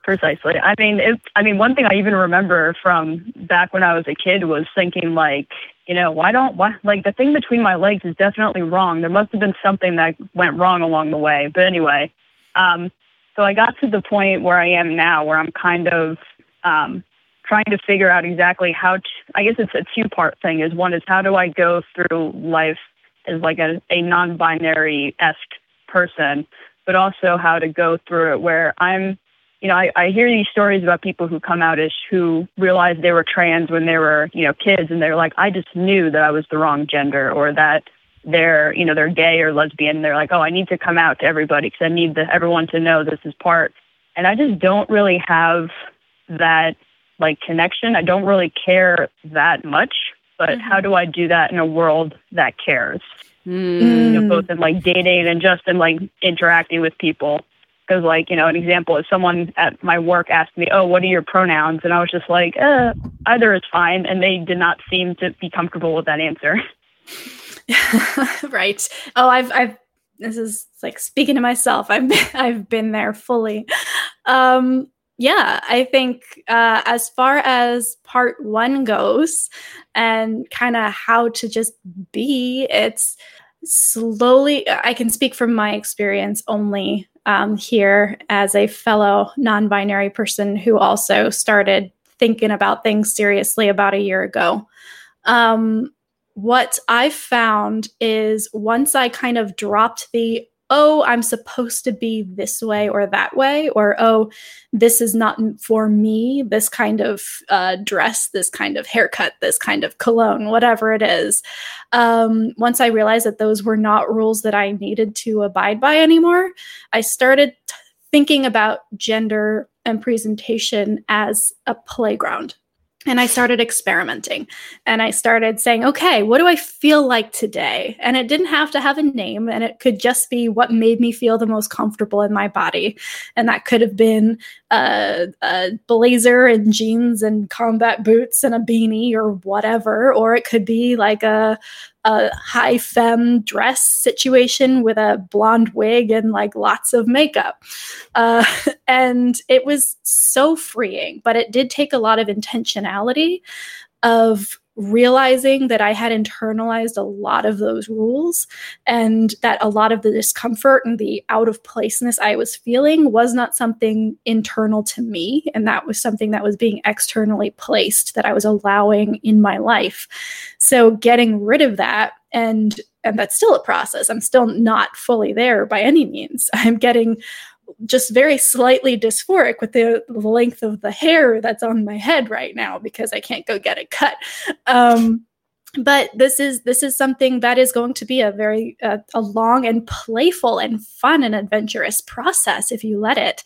G: precisely. I mean, it, I mean, one thing I even remember from back when I was a kid was thinking like, you know, why don't why like the thing between my legs is definitely wrong. There must have been something that went wrong along the way. But anyway, um, so I got to the point where I am now, where I'm kind of um, trying to figure out exactly how. To, I guess it's a two part thing. Is one is how do I go through life as like a, a non-binary esque person, but also how to go through it where I'm you know, I, I hear these stories about people who come out as who realize they were trans when they were, you know, kids and they're like, I just knew that I was the wrong gender or that they're, you know, they're gay or lesbian. And they're like, oh, I need to come out to everybody because I need the, everyone to know this is part. And I just don't really have that like connection. I don't really care that much, but how do I do that in a world that cares?
E: Hmm.
G: you know, both in like dating and just in like interacting with people. Because like, you know, an example is someone at my work asked me, "Oh, what are your pronouns?" And I was just like, uh, "Either is fine," and they did not seem to be comfortable with that answer. *laughs* *laughs*
C: right. Oh, I've I've this is like speaking to myself. I've been, *laughs* I've been there fully. Um yeah, I think uh, as far as part one goes and kind of how to just be, it's slowly, I can speak from my experience only um, here as a fellow non binary person who also started thinking about things seriously about a year ago. Um, what I found is once I kind of dropped the, oh, I'm supposed to be this way or that way, or oh, this is not for me, this kind of uh, dress, this kind of haircut, this kind of cologne, whatever it is. Um, once I realized that those were not rules that I needed to abide by anymore, I started t- thinking about gender and presentation as a playground. And I started experimenting and I started saying, okay, what do I feel like today? And it didn't have to have a name and it could just be what made me feel the most comfortable in my body. And that could have been a, a blazer and jeans and combat boots and a beanie or whatever. Or it could be like a, a high femme dress situation with a blonde wig and like lots of makeup. Uh, *laughs* and it was so freeing, but it did take a lot of intentionality of realizing that I had internalized a lot of those rules and that a lot of the discomfort and the out of placeness I was feeling was not something internal to me. And that was something that was being externally placed that I was allowing in my life. So getting rid of that and and that's still a process. I'm still not fully there by any means. *laughs* I'm getting just very slightly dysphoric with the, length of the hair that's on my head right now because I can't go get it cut. Um, but this is this is something that is going to be a very uh, a long and playful and fun and adventurous process if you let it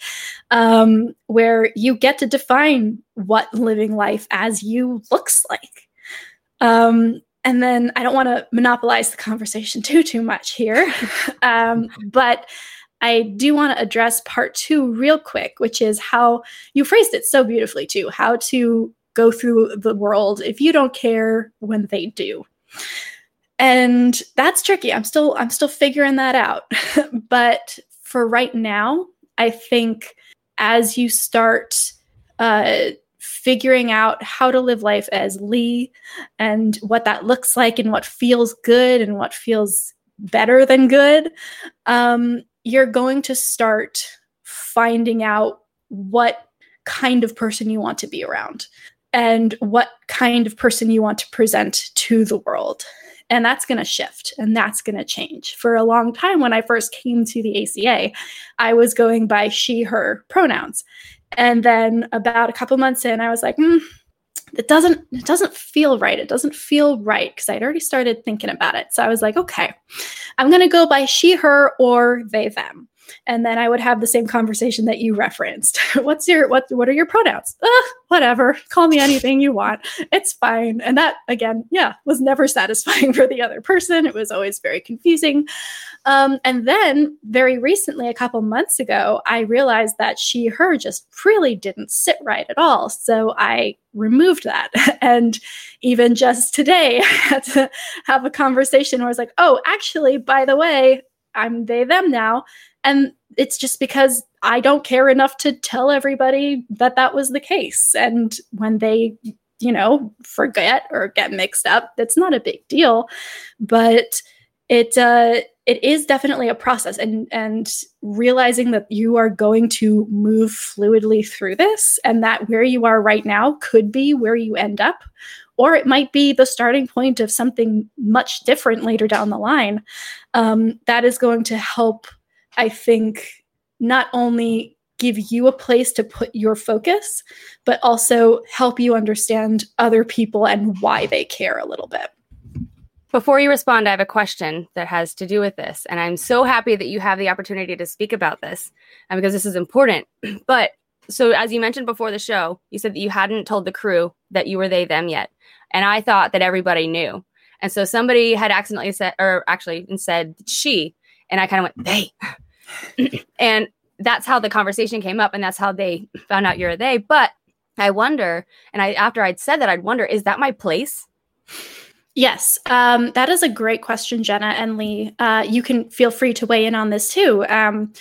C: um, where you get to define what living life as you looks like um, and then i don't want to monopolize the conversation too too much here *laughs* um, but I do want to address part two real quick, which is how you phrased it so beautifully, too. How to go through the world if you don't care when they do and that's tricky i'm still i'm still figuring that out *laughs* but for right now i think as you start uh, figuring out how to live life as lee and what that looks like and what feels good and what feels better than good um, you're going to start finding out what kind of person you want to be around and what kind of person you want to present to the world. And that's going to shift and that's going to change. For a long time, when I first came to the ACA, I was going by she, her pronouns. And then about a couple months in, I was like, mm, it doesn't it doesn't feel right. It doesn't feel right because i'd already started thinking about it. So i was like okay i'm going to go by she her or they them and then I would have the same conversation that you referenced. *laughs* What's your what what are your pronouns? Whatever. Call me anything you want. It's fine. And that again, yeah, was never satisfying *laughs* for the other person. It was always very confusing. Um, and then very recently, a couple months ago, I realized that she her just really didn't sit right at all. So I removed that. *laughs* And even just today, I had to have a conversation where I was like, oh, actually, by the way, I'm they, them now. And it's just because I don't care enough to tell everybody that that was the case. And when they, you know, forget or get mixed up, that's not a big deal. But it, uh, it is definitely a process and and realizing that you are going to move fluidly through this and that where you are right now could be where you end up or it might be the starting point of something much different later down the line um, that is going to help I think, not only give you a place to put your focus, but also help you understand other people and why they care a little bit.
E: Before you respond, I have a question that has to do with this. And I'm so happy that you have the opportunity to speak about this and because this is important. *clears throat* But so, as you mentioned before the show, you said that you hadn't told the crew that you were they, them yet. And I thought that everybody knew. And so somebody had accidentally said, or actually and said she, and I kind of went, they. *laughs* and that's how the conversation came up. And that's how they found out you're a they. But I wonder, and I after I'd said that, I'd wonder, is that my place?
C: Yes, um, that is a great question, Jenna and Lee. Uh, you can feel free to weigh in on this too. Um,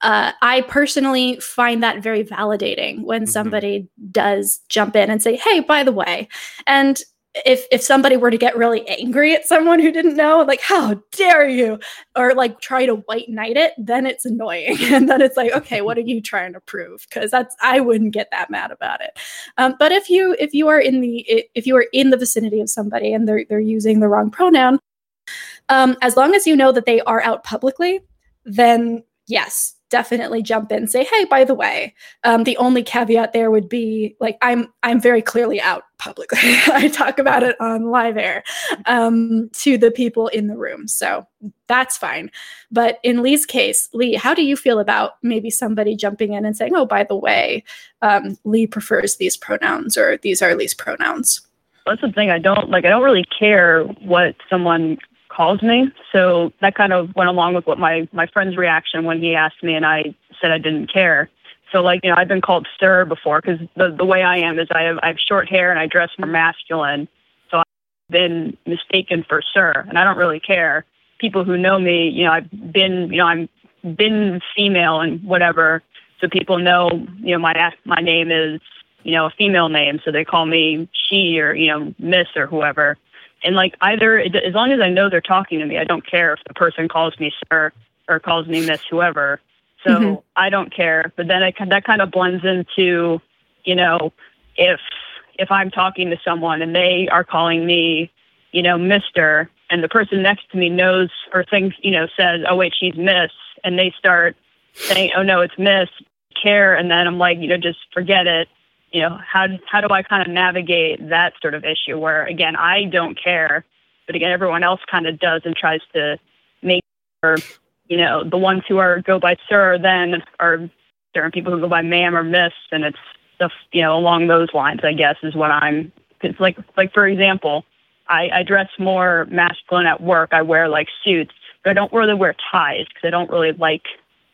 C: uh, I personally find that very validating when mm-hmm. somebody does jump in and say, "Hey, by the way," and if if somebody were to get really angry at someone who didn't know like how dare you? or like try to white knight it then it's annoying. *laughs* And then it's like okay what are you trying to prove? Because that's i wouldn't get that mad about it. Um, but if you if you are in the if you are in the vicinity of somebody and they're they're using the wrong pronoun um, as long as you know that they are out publicly then yes definitely jump in and say hey by the way um, the only caveat there would be like i'm i'm very clearly out publicly. *laughs* I talk about it on live air um, to the people in the room so that's fine. But in lee's case lee how do you feel about maybe somebody jumping in and saying oh by the way um, lee prefers these pronouns or these are lee's pronouns
G: that's the thing i don't like i don't really care what someone calls me. So that kind of went along with what my my friend's reaction when he asked me, and I said I didn't care. So like you know, I've been called sir before because the the way I am is I have I have short hair and I dress more masculine. So I've been mistaken for sir, and I don't really care. People who know me, you know, I've been you know I'm been female and whatever, so people know you know my my name is you know a female name, so they call me she or you know Miss or whoever. And like either, as long as I know they're talking to me, I don't care if the person calls me sir or calls me miss, whoever. So mm-hmm. I don't care. But then I, that kind of blends into, you know, if if I'm talking to someone and they are calling me, you know, Mister, and the person next to me knows or thinks, you know, says, oh wait, she's Miss, and they start saying, "Oh no, it's Miss Care," and then I'm like, you know, just forget it. You know, how how do I kind of navigate that sort of issue where again I don't care, but again everyone else kind of does and tries to make sure, you know, the ones who are go by Sir then are certain people who go by Ma'am or Miss, and it's stuff you know along those lines. I guess is what I'm. It's like like for example, I, I dress more masculine at work. I wear like suits, but I don't really wear ties because I don't really like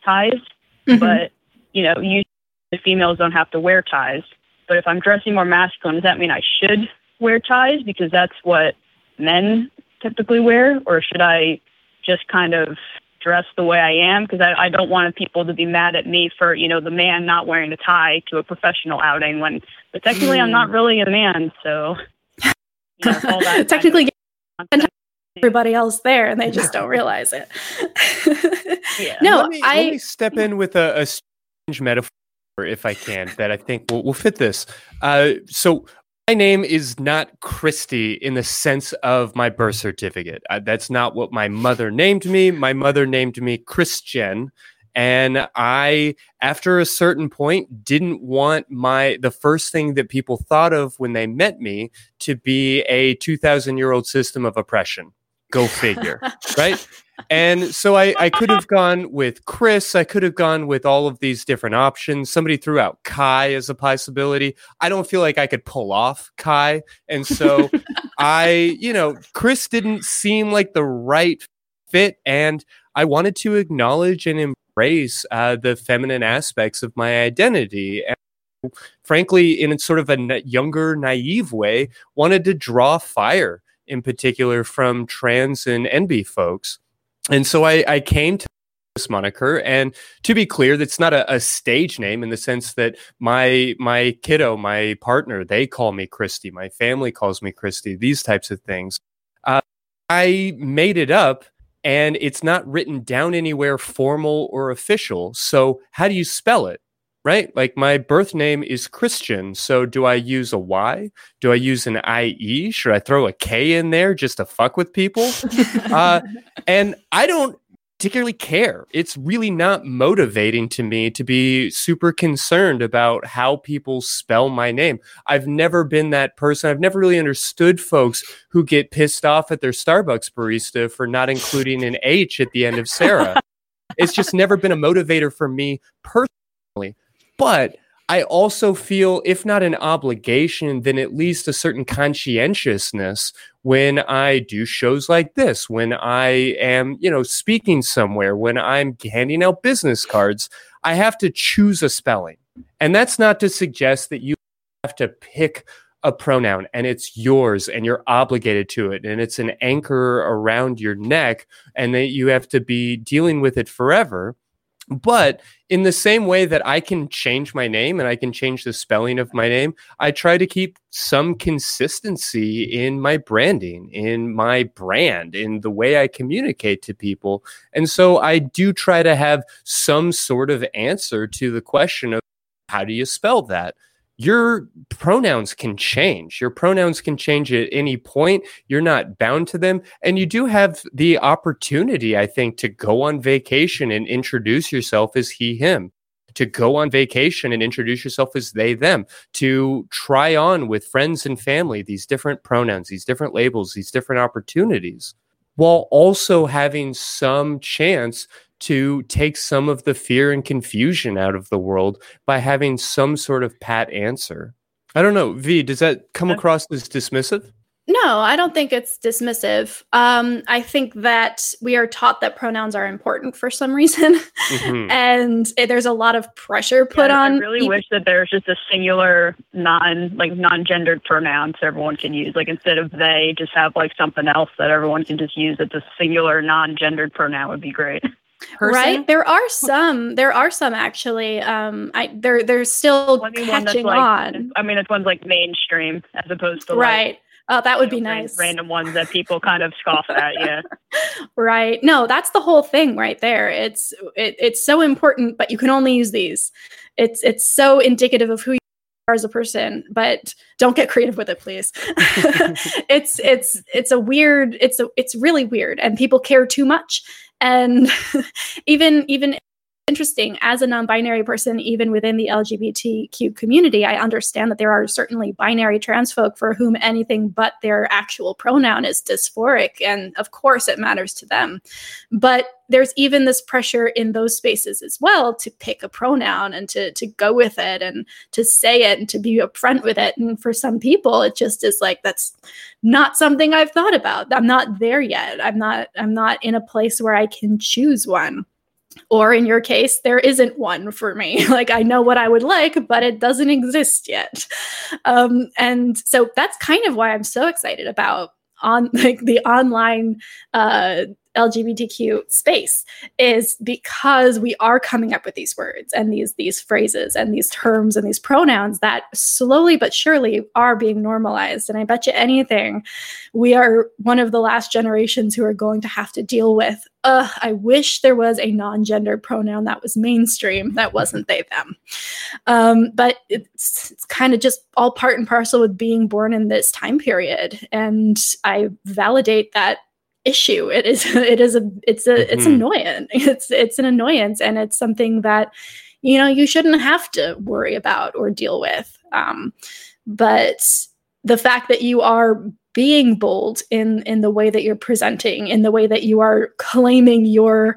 G: ties.
C: Mhm.
G: But you know, usually the females don't have to wear ties. But if I'm dressing more masculine, does that mean I should wear ties because that's what men typically wear, or should I just kind of dress the way I am? Because I, I don't want people to be mad at me for you know the man not wearing a tie to a professional outing when, but technically I'm not hmm. really a man, so. You know, all that *laughs*
C: Technically,
G: kind of
C: everybody else there, and they just don't realize it. *laughs*
G: yeah.
C: no,
D: let me,
C: I
D: let me step in with a, a strange metaphor, if I can, that I think will, will fit this. Uh, so, my name is not Christy in the sense of my birth certificate. Uh, that's not what my mother named me. My mother named me Christian. And I, after a certain point, didn't want my the first thing that people thought of when they met me to be a 2,000 year old system of oppression. Go figure, *laughs* right? And so I, I could have gone with Chris. I could have gone with all of these different options. Somebody threw out Kai as a possibility. I don't feel like I could pull off Kai. And so *laughs* I, you know, Chris didn't seem like the right fit. And I wanted to acknowledge and embrace uh, the feminine aspects of my identity. And frankly, in sort of a na- younger, naive way, wanted to draw fire in particular from trans and NB folks. And so I, I came to this moniker. And to be clear, that's not a, a, stage name in the sense that my my kiddo, my partner, they call me Christy. My family calls me Christy. These types of things. Uh, I made it up, and it's not written down anywhere formal or official. So how do you spell it? Right? Like my birth name is Christian. So do I use a Y? Do I use an IE? Should I throw a K in there just to fuck with people? *laughs* uh, and I don't particularly care. It's really not motivating to me to be super concerned about how people spell my name. I've never been that person. I've never really understood folks who get pissed off at their Starbucks barista for not including an H at the end of Sarah. *laughs* it's just never been a motivator for me personally. But I also feel, if not an obligation, then at least a certain conscientiousness when I do shows like this, when I am, you know, speaking somewhere, when I'm handing out business cards, I have to choose a spelling. And that's not to suggest that you have to pick a pronoun and it's yours and you're obligated to it and it's an anchor around your neck and that you have to be dealing with it forever. But in the same way that I can change my name and I can change the spelling of my name, I try to keep some consistency in my branding, in my brand, in the way I communicate to people. And so I do try to have some sort of answer to the question of how do you spell that? Your pronouns can change. Your pronouns can change at any point. You're not bound to them. And you do have the opportunity, I think, to go on vacation and introduce yourself as he, him, to go on vacation and introduce yourself as they, them, to try on with friends and family these different pronouns, these different labels, these different opportunities, while also having some chance to take some of the fear and confusion out of the world by having some sort of pat answer. I don't know, V, does that come across as dismissive?
C: No, I don't think it's dismissive. Um, I think that we are taught that pronouns are important for some reason,
D: Mhm. *laughs*
C: and it- there's a lot of pressure put
G: Yeah,
C: on.
G: I really
C: peop-
G: wish that there's just a singular non like non-gendered pronoun so everyone can use. Like instead of they, just have like something else that everyone can just use. It's a singular non-gendered pronoun would be great. *laughs*
C: Right, there are some. There are some actually. Um, I there there's still
G: I mean, one
C: catching
G: like,
C: on.
G: I mean, it's one's like mainstream as opposed to like,
C: Right. Oh, that would be
G: you know, ran-
C: nice.
G: Random ones that people kind of scoff at. Yeah. *laughs*
C: Right. No, that's the whole thing right there. It's it, it's so important, but you can only use these. It's it's so indicative of who you are as a person, but don't get creative with it, please. *laughs* *laughs* it's it's it's a weird, it's a it's really weird and people care too much. And *laughs* even even interesting. As a non-binary person even within the lgbtq community i understand that there are certainly binary trans folk for whom anything but their actual pronoun is dysphoric and of course it matters to them. But there's even this pressure in those spaces as well to pick a pronoun and to to go with it and to say it and to be upfront with it. And for some people it just is like that's not something i've thought about. I'm not there yet. I'm not i'm not in a place where i can choose one or in your case there isn't one for me. *laughs* Like i know what i would like but it doesn't exist yet. Um, and so that's kind of why i'm so excited about on *laughs* like the online uh, LGBTQ space is because we are coming up with these words and these these phrases and these terms and these pronouns that slowly but surely are being normalized. And I bet you anything, we are one of the last generations who are going to have to deal with. Uh, I wish there was a non-gender pronoun that was mainstream that wasn't they them. Um, but it's, it's kind of just all part and parcel with being born in this time period, and I validate that issue. It is *laughs* it is a it's a mm-hmm. it's annoying. *laughs* It's it's an annoyance and it's something that you know you shouldn't have to worry about or deal with. Um, but the fact that you are being bold in in the way that you're presenting, in the way that you are claiming your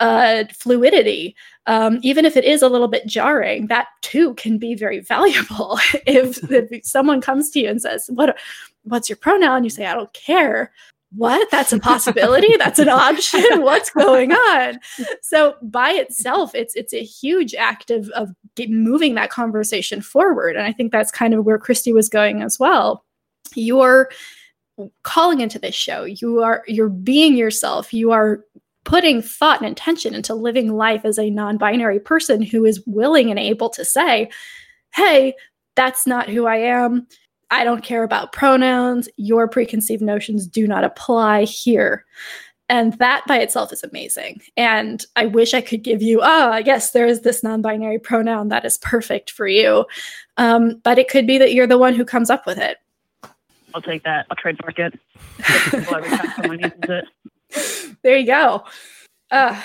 C: uh, fluidity, um, even if it is a little bit jarring, that too can be very *laughs* valuable. if, if someone comes to you and says, "What, what's your pronoun?" You say, "I don't care." What? That's a possibility? That's an option? *laughs* What's going on? So by itself it's it's a huge act of of moving that conversation forward. And i think that's kind of where christy was going as well. You're calling into this show. You are you're being yourself. You are putting thought and intention into living life as a non-binary person who is willing and able to say hey that's not who i am I don't care about pronouns. Your preconceived notions do not apply here. And that by itself is amazing. And I wish I could give you, oh, yes, there is this non binary pronoun that is perfect for you. Um, but it could be that you're the one who comes up with it.
G: I'll take that. I'll trademark it.
C: it. *laughs* There you go. Uh,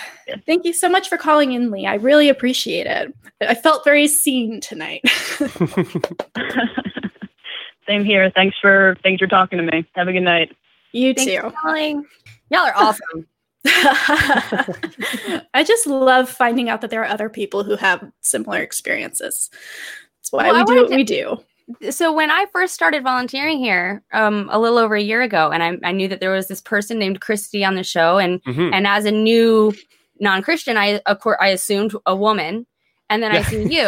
C: thank you so much for calling in, Lee. I really appreciate it. I felt very seen tonight. *laughs* *laughs*
G: Same here. Thanks for thanks for talking to me. Have a good night.
C: You
E: Thanks
C: too.
E: Y'all are awesome. *laughs*
C: I just love finding out that there are other people who have similar experiences. That's why well, we do what to, we do.
E: So when I first started volunteering here, um, a little over a year ago, and I, I, knew that there was this person named Christy on the show, and mm-hmm. and as a new non-Christian, I of course I assumed a woman, and then I *laughs* see you,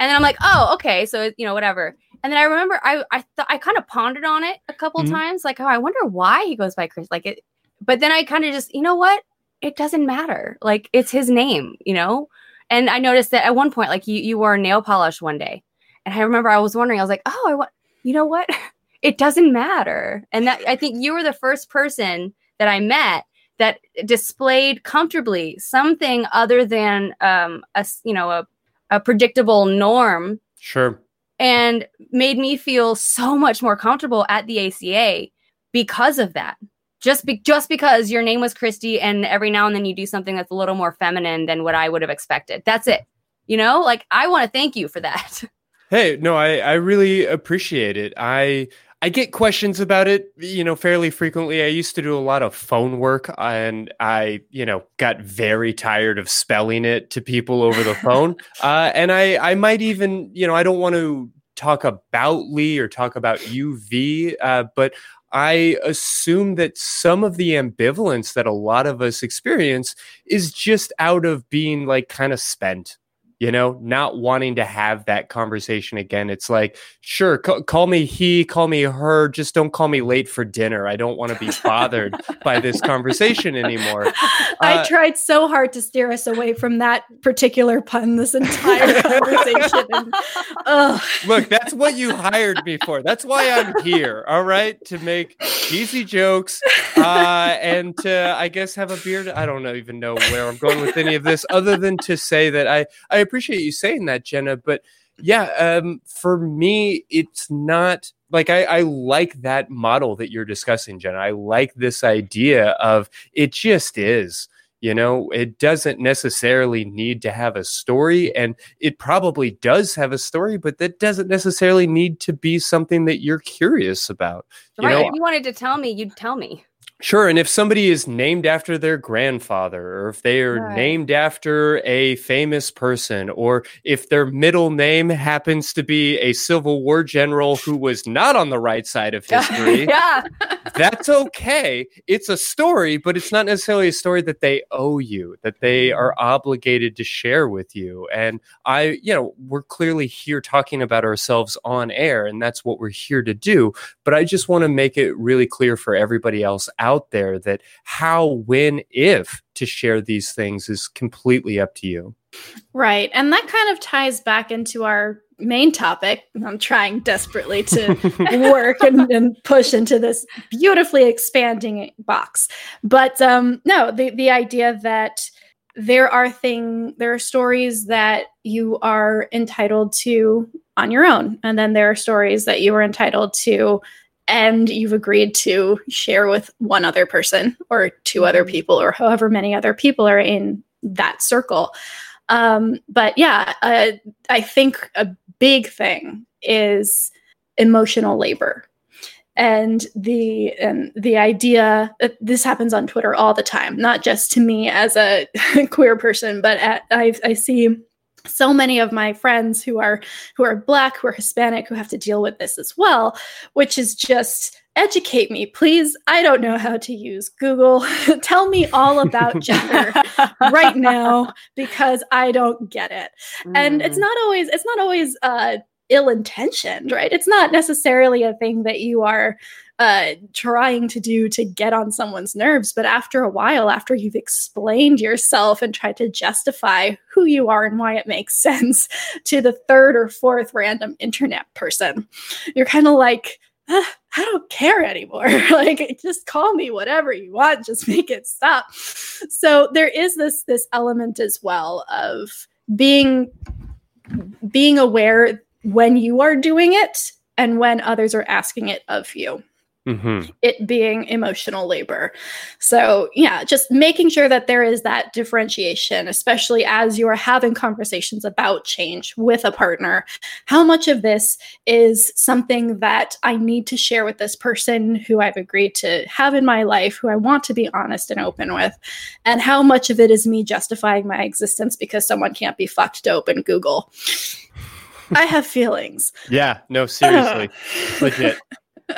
E: and then I'm like, oh, okay, so you know whatever. And then I remember I I I kind of pondered on it a couple mm-hmm. times, like, oh, I wonder why he goes by Chris. Like it, but then I kind of just, you know what? It doesn't matter. Like it's his name, you know. And I noticed that at one point, like you you wore nail polish one day, and I remember I was wondering, I was like, oh, I want, you know what? *laughs* it doesn't matter. And that I think you were the first person that I met that displayed comfortably something other than um a you know a a predictable norm.
D: Sure
E: and made me feel so much more comfortable at the ACA because of that. Just be- just because your name was Christy and every now and then you do something that's a little more feminine than what I would have expected. That's it. You know, like I want to thank you for that. *laughs*
D: Hey, no, I I really appreciate it. I I get questions about it, you know, fairly frequently. I used to do a lot of phone work and I, you know, got very tired of spelling it to people over the *laughs* phone. uh, and I, I might even, you know, I don't want to talk about Lee or talk about UV, uh, but I assume that some of the ambivalence that a lot of us experience is just out of being like kind of spent you know, not wanting to have that conversation again. It's like, sure, c- call me he, call me her, just don't call me late for dinner. I don't want to be *laughs* bothered by this conversation anymore. *laughs*
C: I uh, tried so hard to steer us away from that particular pun this entire *laughs* conversation. and,
D: Look, that's what you hired me for. That's why I'm here. All right, to make cheesy jokes uh, and to, I guess, have a beard. I don't know, even know where I'm going with any of this, other than to say that I, I appreciate you saying that, Jenna. But yeah, um, for me, it's not like I, I like that model that you're discussing, Jenna. I like this idea of it just is. You know, it doesn't necessarily need to have a story, and it probably does have a story, but that doesn't necessarily need to be something that you're curious about. You
E: right.
D: know,
E: if you wanted to tell me, you'd tell me.
D: Sure. And if somebody is named after their grandfather, or if they are
E: Right.
D: named after a famous person, or if their middle name happens to be a Civil War general who was not on the right side of *laughs* history,
E: yeah.
D: That's okay. It's a story, but it's not necessarily a story that they owe you, that they mm-hmm. are obligated to share with you. And I, you know, we're clearly here talking about ourselves on air, and that's what we're here to do. But I just want to make it really clear for everybody else out there that how, when, if to share these things is completely up to you.
C: Right. And that kind of ties back into our main topic. I'm trying desperately to work and, and push into this beautifully expanding box. But um, no, the, the idea that there are thing there are stories that you are entitled to on your own and then there are stories that you are entitled to and you've agreed to share with one other person or two other people or however many other people are in that circle um, but yeah uh, i think a big thing is emotional labor. And the and the idea that this happens on twitter all the time not just to me as a *laughs* queer person but at, I, I see so many of my friends who are who are black who are hispanic who have to deal with this as well which is just educate me please. I don't know how to use google. *laughs* Tell me all about *laughs* gender right now because i don't get it. And it's not always it's not always uh ill intentioned right? It's not necessarily a thing that you are uh, trying to do to get on someone's nerves. But after a while, after you've explained yourself and tried to justify who you are and why it makes *laughs* sense to the third or fourth random internet person, you're kind of like, "Ah, *sighs* I don't care anymore. *laughs* like, just call me whatever you want. Just make it stop. So there is this this element as well of being being aware when you are doing it and when others are asking it of you
D: Mm-hmm.
C: it being emotional labor. So, yeah, just making sure that there is that differentiation, especially as you are having conversations about change with a partner. How much of this is something that I need to share with this person who I've agreed to have in my life, who I want to be honest and open with? And how much of it is me justifying my existence because someone can't be fucked to open Google? *sighs* I have feelings.
D: Yeah, no, seriously, *sighs* legit.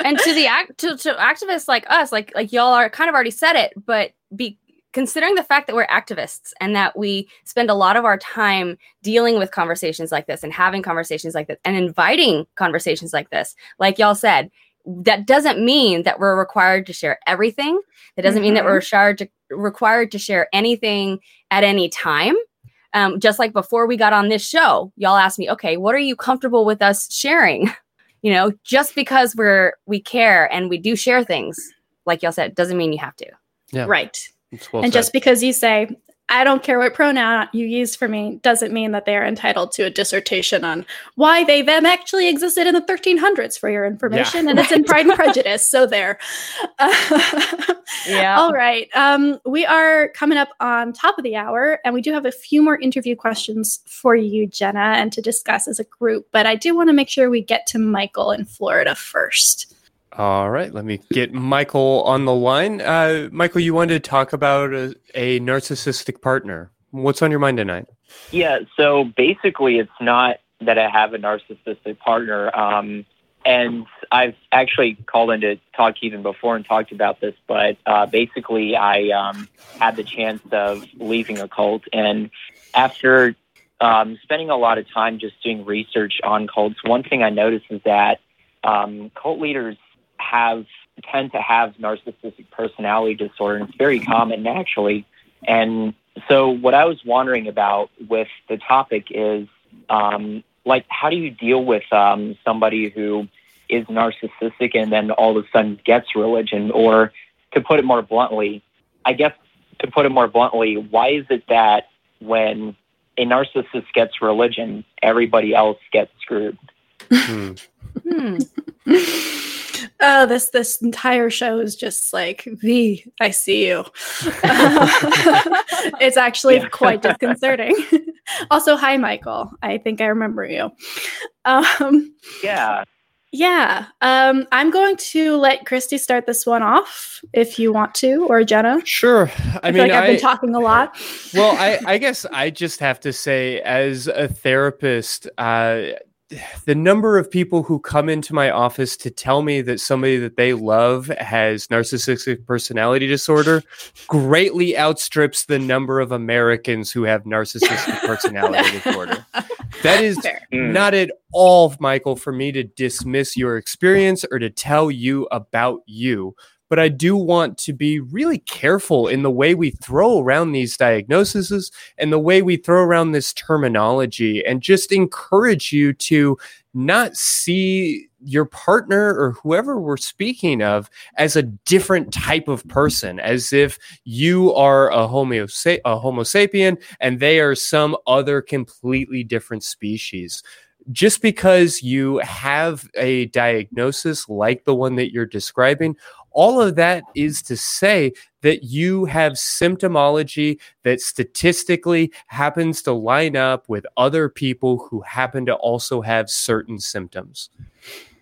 E: And to the act to, to activists like us, like like y'all are kind of already said it, but be considering the fact that we're activists and that we spend a lot of our time dealing with conversations like this and having conversations like this and inviting conversations like this, like y'all said, that doesn't mean that we're required to share everything. That doesn't mean that we're required to required to share anything at any time. Um, just like before we got on this show, y'all asked me, okay, what are you comfortable with us sharing? *laughs* You know, just because we're we care and we do share things, like y'all said, doesn't mean you have to.
D: Yeah.
C: Right.
D: Well
C: and
D: said.
C: just because you say, I don't care what pronoun you use for me, doesn't mean that they're entitled to a dissertation on why they them actually existed in the 1300s for your information. and it's in Pride and *laughs* Prejudice. So there.
E: Yeah. *laughs*
C: All right. Um, we are coming up on top of the hour, and we do have a few more interview questions for you, Jenna, and to discuss as a group. But I do want to make sure we get to Michael in Florida first.
D: All right, let me get Michael on the line. Uh, Michael, you wanted to talk about a, a narcissistic partner. What's on your mind tonight?
H: Yeah, so basically, it's not that I have a narcissistic partner. Um, and I've actually called in to talk even before and talked about this, but uh, basically, I um, had the chance of leaving a cult. And after um, spending a lot of time just doing research on cults, one thing I noticed is that um, cult leaders have tend to have narcissistic personality disorder, and it's very common naturally. And so, what I was wondering about with the topic is, um, like, how do you deal with um, somebody who is narcissistic and then all of a sudden gets religion? Or, to put it more bluntly, I guess to put it more bluntly, why is it that when a narcissist gets religion, everybody else gets screwed?
D: Hmm. *laughs* *laughs* *laughs*
C: Oh, this this entire show is just like V. I see you. *laughs* it's actually
H: Yeah.
C: quite disconcerting. *laughs* also, hi, Michael. I think I remember you. Um,
H: Yeah.
C: yeah, um, I'm going to let Christy start this one off if you want to, or Jenna.
D: Sure. I,
C: I,
D: mean,
C: feel like I've
D: I,
C: been talking a lot.
D: well, I, I guess I just have to say, as a therapist, uh, *sighs* the number of people who come into my office to tell me that somebody that they love has narcissistic personality disorder greatly outstrips the number of Americans who have narcissistic *laughs* personality disorder. That is
C: Fair. Mm.
D: not at all, Michael, for me to dismiss your experience or to tell you about you. But I do want to be really careful in the way we throw around these diagnoses and the way we throw around this terminology and just encourage you to not see your partner or whoever we're speaking of as a different type of person, as if you are a homo, a homo sapien and they are some other completely different species. Just because you have a diagnosis like the one that you're describing, all of that is to say that you have symptomology that statistically happens to line up with other people who happen to also have certain symptoms.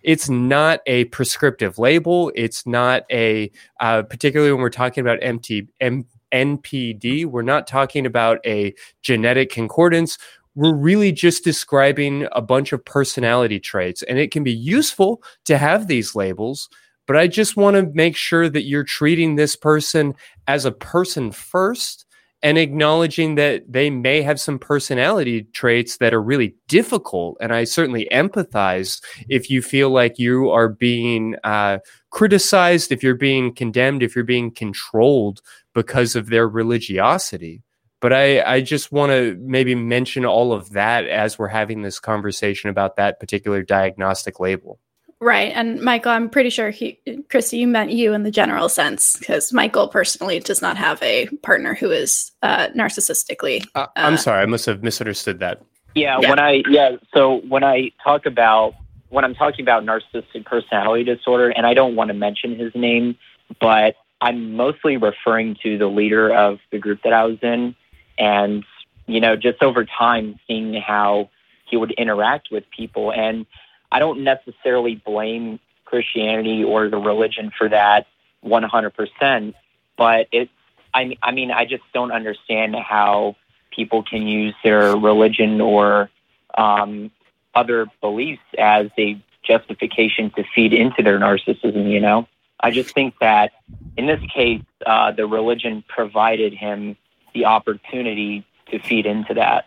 D: It's not a prescriptive label. It's not a, uh, particularly when we're talking about MT, M, NPD, we're not talking about a genetic concordance we're really just describing a bunch of personality traits and it can be useful to have these labels but i just want to make sure that you're treating this person as a person first and acknowledging that they may have some personality traits that are really difficult and i certainly empathize if you feel like you are being uh, criticized if you're being condemned if you're being controlled because of their religiosity but I, I just want to maybe mention all of that as we're having this conversation about that particular diagnostic label.
C: Right. And Michael, I'm pretty sure he, Christy, you meant you in the general sense, because Michael personally does not have a partner who is uh, narcissistically.
D: Uh, I'm sorry, I must have misunderstood that.
H: Yeah,
C: Yeah.
H: when I yeah, so when I talk about when I'm talking about narcissistic personality disorder, and I don't want to mention his name, but I'm mostly referring to the leader of the group that I was in, and you know, just over time, seeing how he would interact with people, and I don't necessarily blame Christianity or the religion for that 100%, but it's I I mean, I just don't understand how people can use their religion or um, other beliefs as a justification to feed into their narcissism. You know, I just think that in this case, uh, the religion provided him the opportunity to feed into that.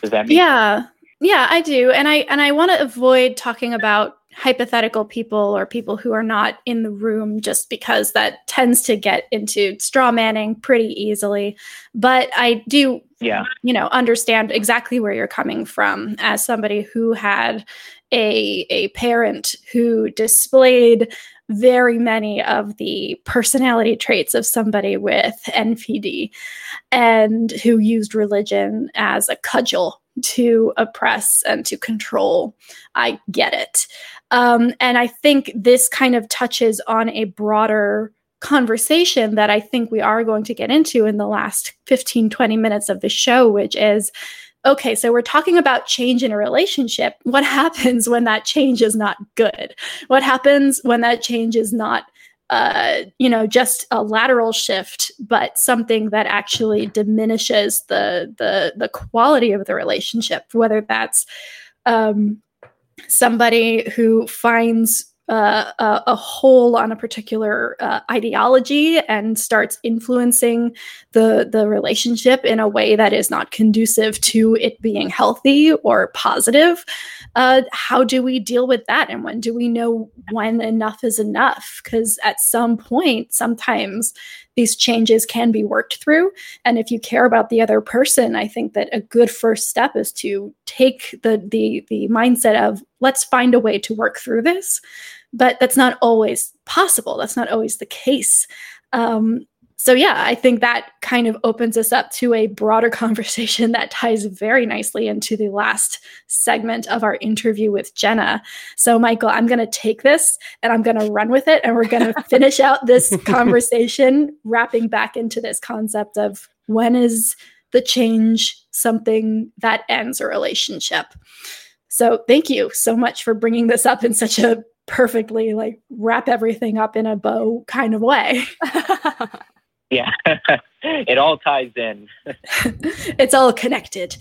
H: Does that make
C: Yeah. Yeah, I do. And I and I want to avoid talking about hypothetical people or people who are not in the room just because that tends to get into straw manning pretty easily. But I do
H: Yeah.
C: you know understand exactly where you're coming from as somebody who had a a parent who displayed very many of the personality traits of somebody with NPD and who used religion as a cudgel to oppress and to control. I get it. Um, and I think this kind of touches on a broader conversation that I think we are going to get into in the last 15, 20 minutes of the show, which is okay, so we're talking about change in a relationship. What *laughs* happens when that change is not good? What happens when that change is not uh, you know, just a lateral shift, but something that actually diminishes the the the quality of the relationship. Whether that's um, somebody who finds uh, a, a hole on a particular uh, ideology and starts influencing the the relationship in a way that is not conducive to it being healthy or positive. Uh, how do we deal with that, and when do we know when enough is enough? Because at some point, sometimes these changes can be worked through. And if you care about the other person, I think that a good first step is to take the the the mindset of let's find a way to work through this. But that's not always possible. That's not always the case. Um, so yeah, I think that kind of opens us up to a broader *laughs* conversation that ties very nicely into the last segment of our interview with Jenna. So Michael, I'm going to take this and I'm going to run with it and we're going *laughs* to finish out this conversation wrapping back into this concept of when is the change something that ends a relationship. So thank you so much for bringing this up in such a perfectly like wrap everything up in a bow kind of way. *laughs*
H: yeah, *laughs* it all ties in. *laughs*
C: it's all connected.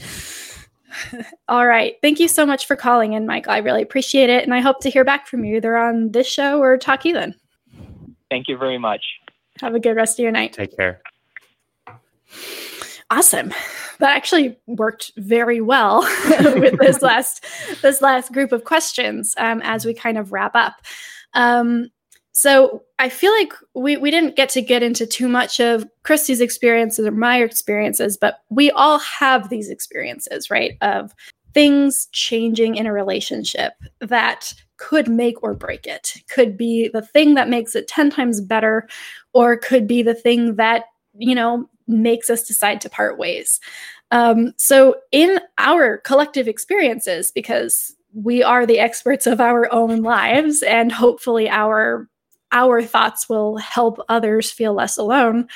C: all right. Thank you so much for calling in, Michael. I really appreciate it. And I hope to hear back from you either on this show or Talk Heathen.
H: Thank you very much.
C: Have a good rest of your night.
D: Take care.
C: Awesome. That actually worked very well *laughs* with this *laughs* last this last group of questions um, as we kind of wrap up. Um, so I feel like we, we didn't get to get into too much of Christy's experiences or my experiences, but we all have these experiences, right? Of things changing in a relationship that could make or break it. Could be the thing that makes it 10 times better, or could be the thing that, you know, makes us decide to part ways. Um, so, in our collective experiences, because we are the experts of our own lives, and hopefully our our thoughts will help others feel less alone.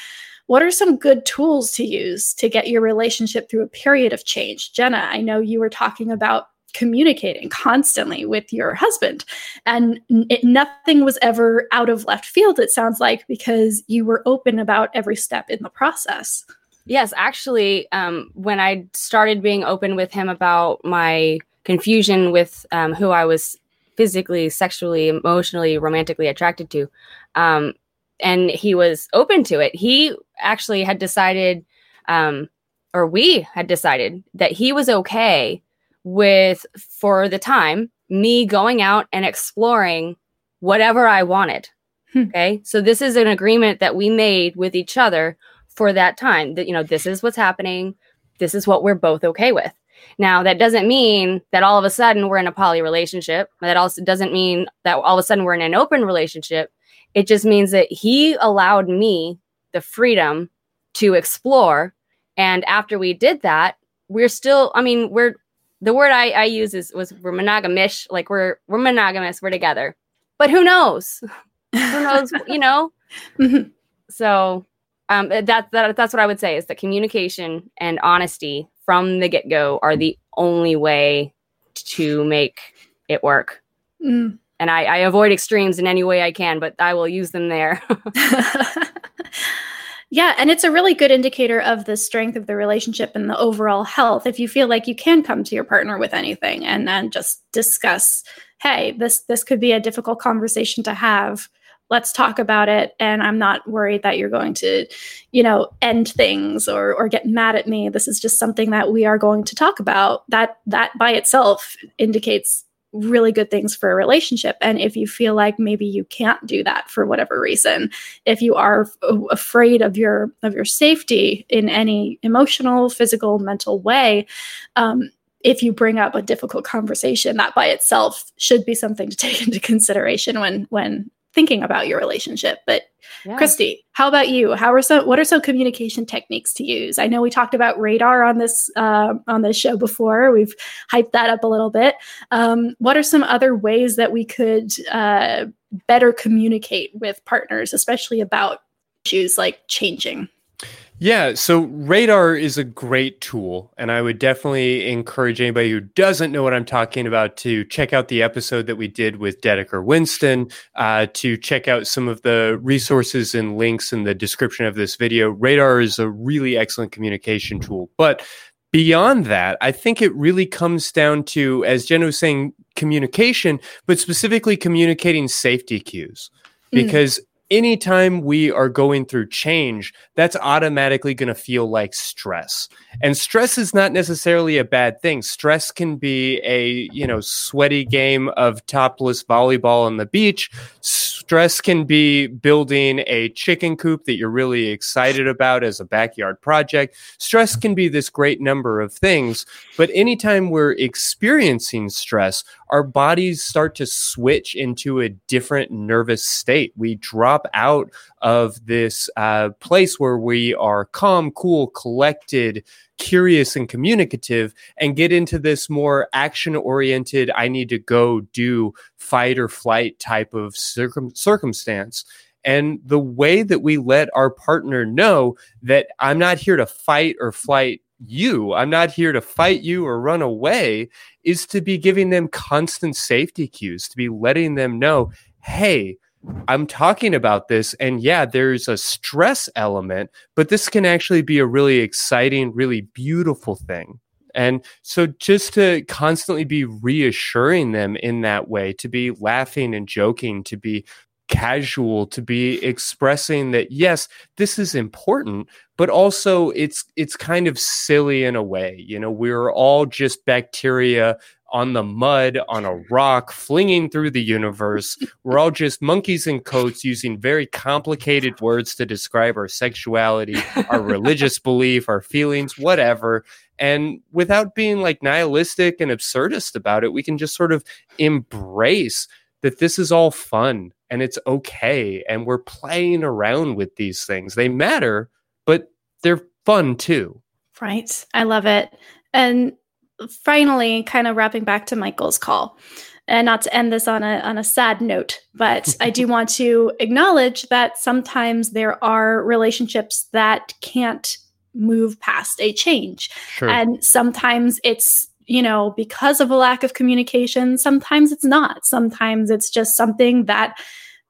C: What are some good tools to use to get your relationship through a period of change? Jenna, I know you were talking about communicating constantly with your husband. And it, nothing was ever out of left field it sounds like because you were open about every step in the process.
E: Yes actually um, when i started being open with him about my confusion with um, who i was physically sexually emotionally romantically attracted to um, and he was open to it he actually had decided um, or we had decided that he was okay with for the time me going out and exploring whatever I wanted. Hmm. Okay. So this is an agreement that we made with each other for that time that, you know, this is what's happening. This is what we're both okay with. Now, that doesn't mean that all of a sudden we're in a poly relationship. That also doesn't mean that all of a sudden we're in an open relationship. It just means that he allowed me the freedom to explore. And after we did that, we're still, I mean, we're the word I, I use is was we're monogamish, like we're we're monogamous, we're together. But who knows? who knows? *laughs* You know. Mm-hmm. So um, that, that that's what I would say is that communication and honesty from the get go are the only way to make it work. Mm. And I, I avoid extremes in any way I can, but I will use them there. *laughs* *laughs*
C: Yeah, and it's a really good indicator of the strength of the relationship and the overall health. If you feel like you can come to your partner with anything and then just discuss, hey, this this could be a difficult conversation to have. Let's talk about it. And I'm not worried that you're going to, you know, end things or or get mad at me. This is just something that we are going to talk about. That that by itself indicates really good things for a relationship. And if you feel like maybe you can't do that for whatever reason, if you are f- afraid of your of your safety in any emotional, physical, mental way, um, if you bring up a difficult conversation, that by itself should be something to take *laughs* into consideration when when thinking about your relationship. But yeah. Christy, how about you? How are some what are some communication techniques to use? I know we talked about radar on this uh, on this show before. We've hyped that up a little bit. Um, what are some other ways that we could uh, better communicate with partners, especially about issues like changing?
D: Yeah, so Radar is a great tool, and I would definitely encourage anybody who doesn't know what I'm talking about to check out the episode that we did with Dedeker Winston, uh, to check out some of the resources and links in the description of this video. Radar is a really excellent communication tool, but beyond that, I think it really comes down to, as Jen was saying, communication, but specifically communicating safety cues. Mm. Because mm anytime we are going through change, that's automatically going to feel like stress. And stress is not necessarily a bad thing. Stress can be a, you know, sweaty game of topless volleyball on the beach. S- Stress can be building a chicken coop that you're really excited about as a backyard project. Stress can be this great number of things. But anytime we're experiencing stress, our bodies start to switch into a different nervous state. We drop out of this uh, place where we are calm, cool, collected, curious, and communicative, and get into this more action oriented, I need to go do fight or flight type of circum- circumstance. And the way that we let our partner know that I'm not here to fight or flight you, I'm not here to fight you or run away, is to be giving them constant safety cues, to be letting them know, hey, I'm talking about this, and yeah, there's a stress element, but this can actually be a really exciting, really beautiful thing. And so, just to constantly be reassuring them in that way, to be laughing and joking, to be casual to be expressing that yes this is important but also it's it's kind of silly in a way you know we're all just bacteria on the mud on a rock flinging through the universe. We're all just monkeys in coats using very complicated words to describe our sexuality our religious belief our feelings whatever. And without being like nihilistic and absurdist about it we can just sort of embrace that this is all fun and it's okay and we're playing around with these things. They matter but they're fun too.
C: Right. I love it. And finally kind of wrapping back to michael's call. And not to end this on a on a sad note but *laughs* i do want to acknowledge that sometimes there are relationships that can't move past a change.
D: Sure.
C: and sometimes it's you know because of a lack of communication sometimes it's not. Sometimes it's just something that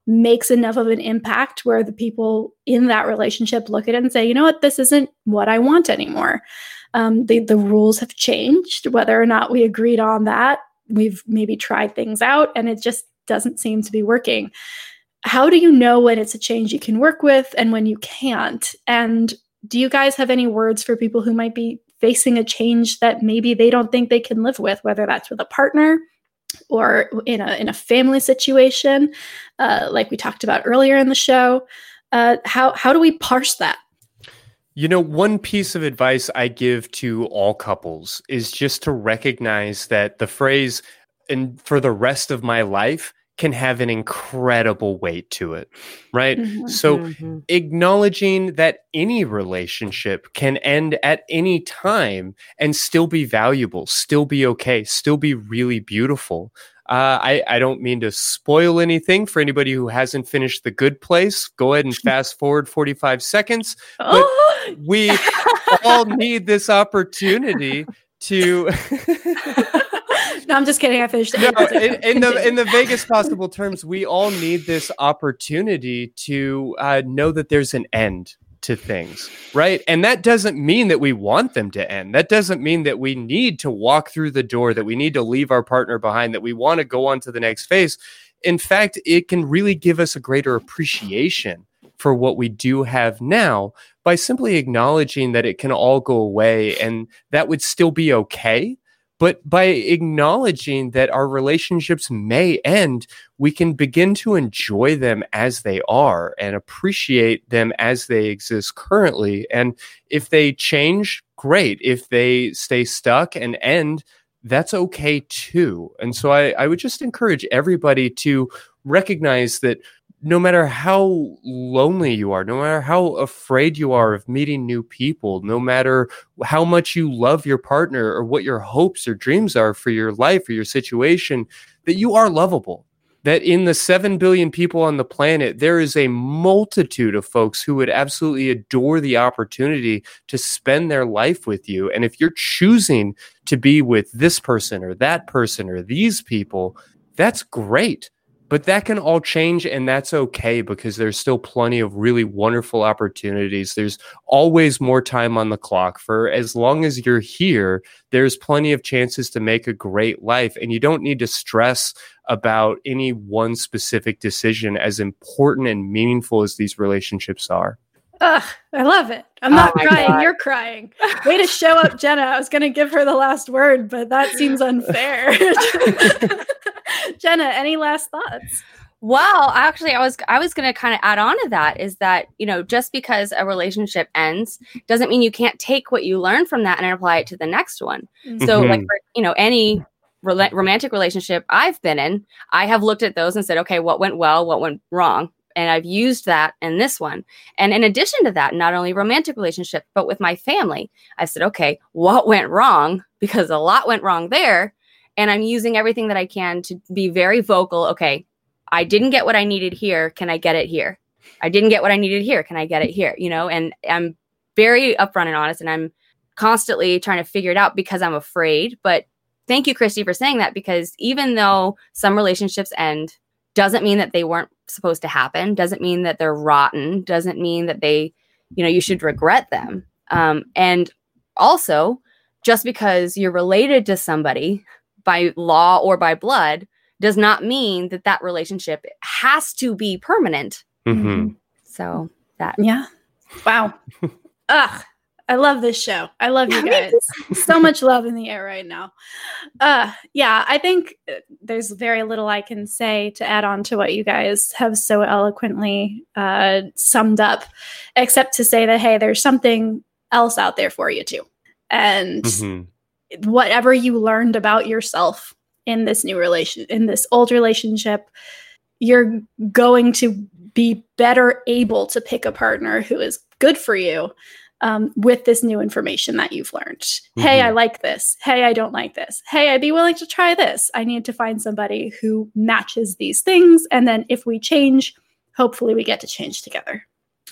C: makes enough of an impact where the people in that relationship look at it and say you know what? This isn't what i want anymore um, the, the rules have changed. Whether or not we agreed on that we've maybe tried things out and it just doesn't seem to be working. How do you know when it's a change you can work with and when you can't? And do you guys have any words for people who might be facing a change that maybe they don't think they can live with whether that's with a partner or in a in a family situation uh, like we talked about earlier in the show? Uh, how how do we parse that
D: You know, one piece of advice I give to all couples is just to recognize that the phrase and for the rest of my life can have an incredible weight to it, right?
I: Mhm.
D: So
I: Mhm.
D: acknowledging that any relationship can end at any time and still be valuable, still be okay, still be really beautiful. Uh, I, I don't mean to spoil anything for anybody who hasn't finished The Good Place. Go ahead and *laughs* fast forward 45 seconds. But we all need this opportunity to *laughs*
C: no i'm just kidding i finished
D: no,
C: it. *laughs*
D: in, in the in the vaguest possible terms, we all need this opportunity to uh, know that there's an end to things, right? And that doesn't mean that we want them to end. That doesn't mean that we need to walk through the door, that we need to leave our partner behind, that we want to go on to the next phase. In fact, it can really give us a greater appreciation for what we do have now by simply acknowledging that it can all go away and that would still be okay but by acknowledging that our relationships may end, we can begin to enjoy them as they are and appreciate them as they exist currently. And if they change, great. If they stay stuck and end, that's okay too. And so I, I would just encourage everybody to recognize that no matter how lonely you are, no matter how afraid you are of meeting new people, no matter how much you love your partner or what your hopes or dreams are for your life or your situation, that you are lovable. That in the 7 billion people on the planet, there is a multitude of folks who would absolutely adore the opportunity to spend their life with you. And if you're choosing to be with this person or that person or these people, that's great but that can all change and that's okay because there's still plenty of really wonderful opportunities. There's always more time on the clock. For as long as you're here there's plenty of chances to make a great life and you don't need to stress about any one specific decision as important and meaningful as these relationships are
C: Ugh, I love it. I'm not
E: Oh
C: crying.
E: God.
C: You're crying. Way to show up, Jenna. I was going to give her the last word, but that seems unfair. *laughs* Jenna, any last thoughts?
E: Well, actually, I was I was going to kind of add on to that is that you know just because a relationship ends doesn't mean you can't take what you learn from that and apply it to the next one.
C: Mm-hmm.
E: So, like
D: Mhm.
E: for you know any rela- romantic relationship I've been in, I have looked at those and said, okay, what went well, what went wrong, and I've used that in this one. And in addition to that, not only romantic relationship, but with my family, I said, okay, what went wrong? *laughs* Because a lot went wrong there, and I'm using everything that I can to be very vocal. Okay, I didn't get what I needed here. Can I get it here? I didn't get what I needed here. Can I get it here? You know, and I'm very upfront and honest, and I'm constantly trying to figure it out because I'm afraid. But thank you, Christy, for saying that because even though some relationships end, doesn't mean that they weren't supposed to happen, doesn't mean that they're rotten, doesn't mean that they, you know, you should regret them. Um, and also, just because you're related to somebody by law or by blood does not mean that that relationship has to be permanent.
D: Mm-hmm.
E: So that
C: Yeah. Wow. *laughs* Ugh. I love this show. I love you *laughs* guys. so much love in the air right now. Uh yeah, I think uh, there's very little I can say to add on to what you guys have so eloquently uh summed up except to say that hey, there's something else out there for you too. And
D: Mhm.
C: whatever you learned about yourself in this new relation in this old relationship you're going to be better able to pick a partner who is good for you um, with this new information that you've learned hey i
D: Mhm.
C: like this hey i don't like this hey i'd be willing to try this i need to find somebody who matches these things and then if we change hopefully we get to change together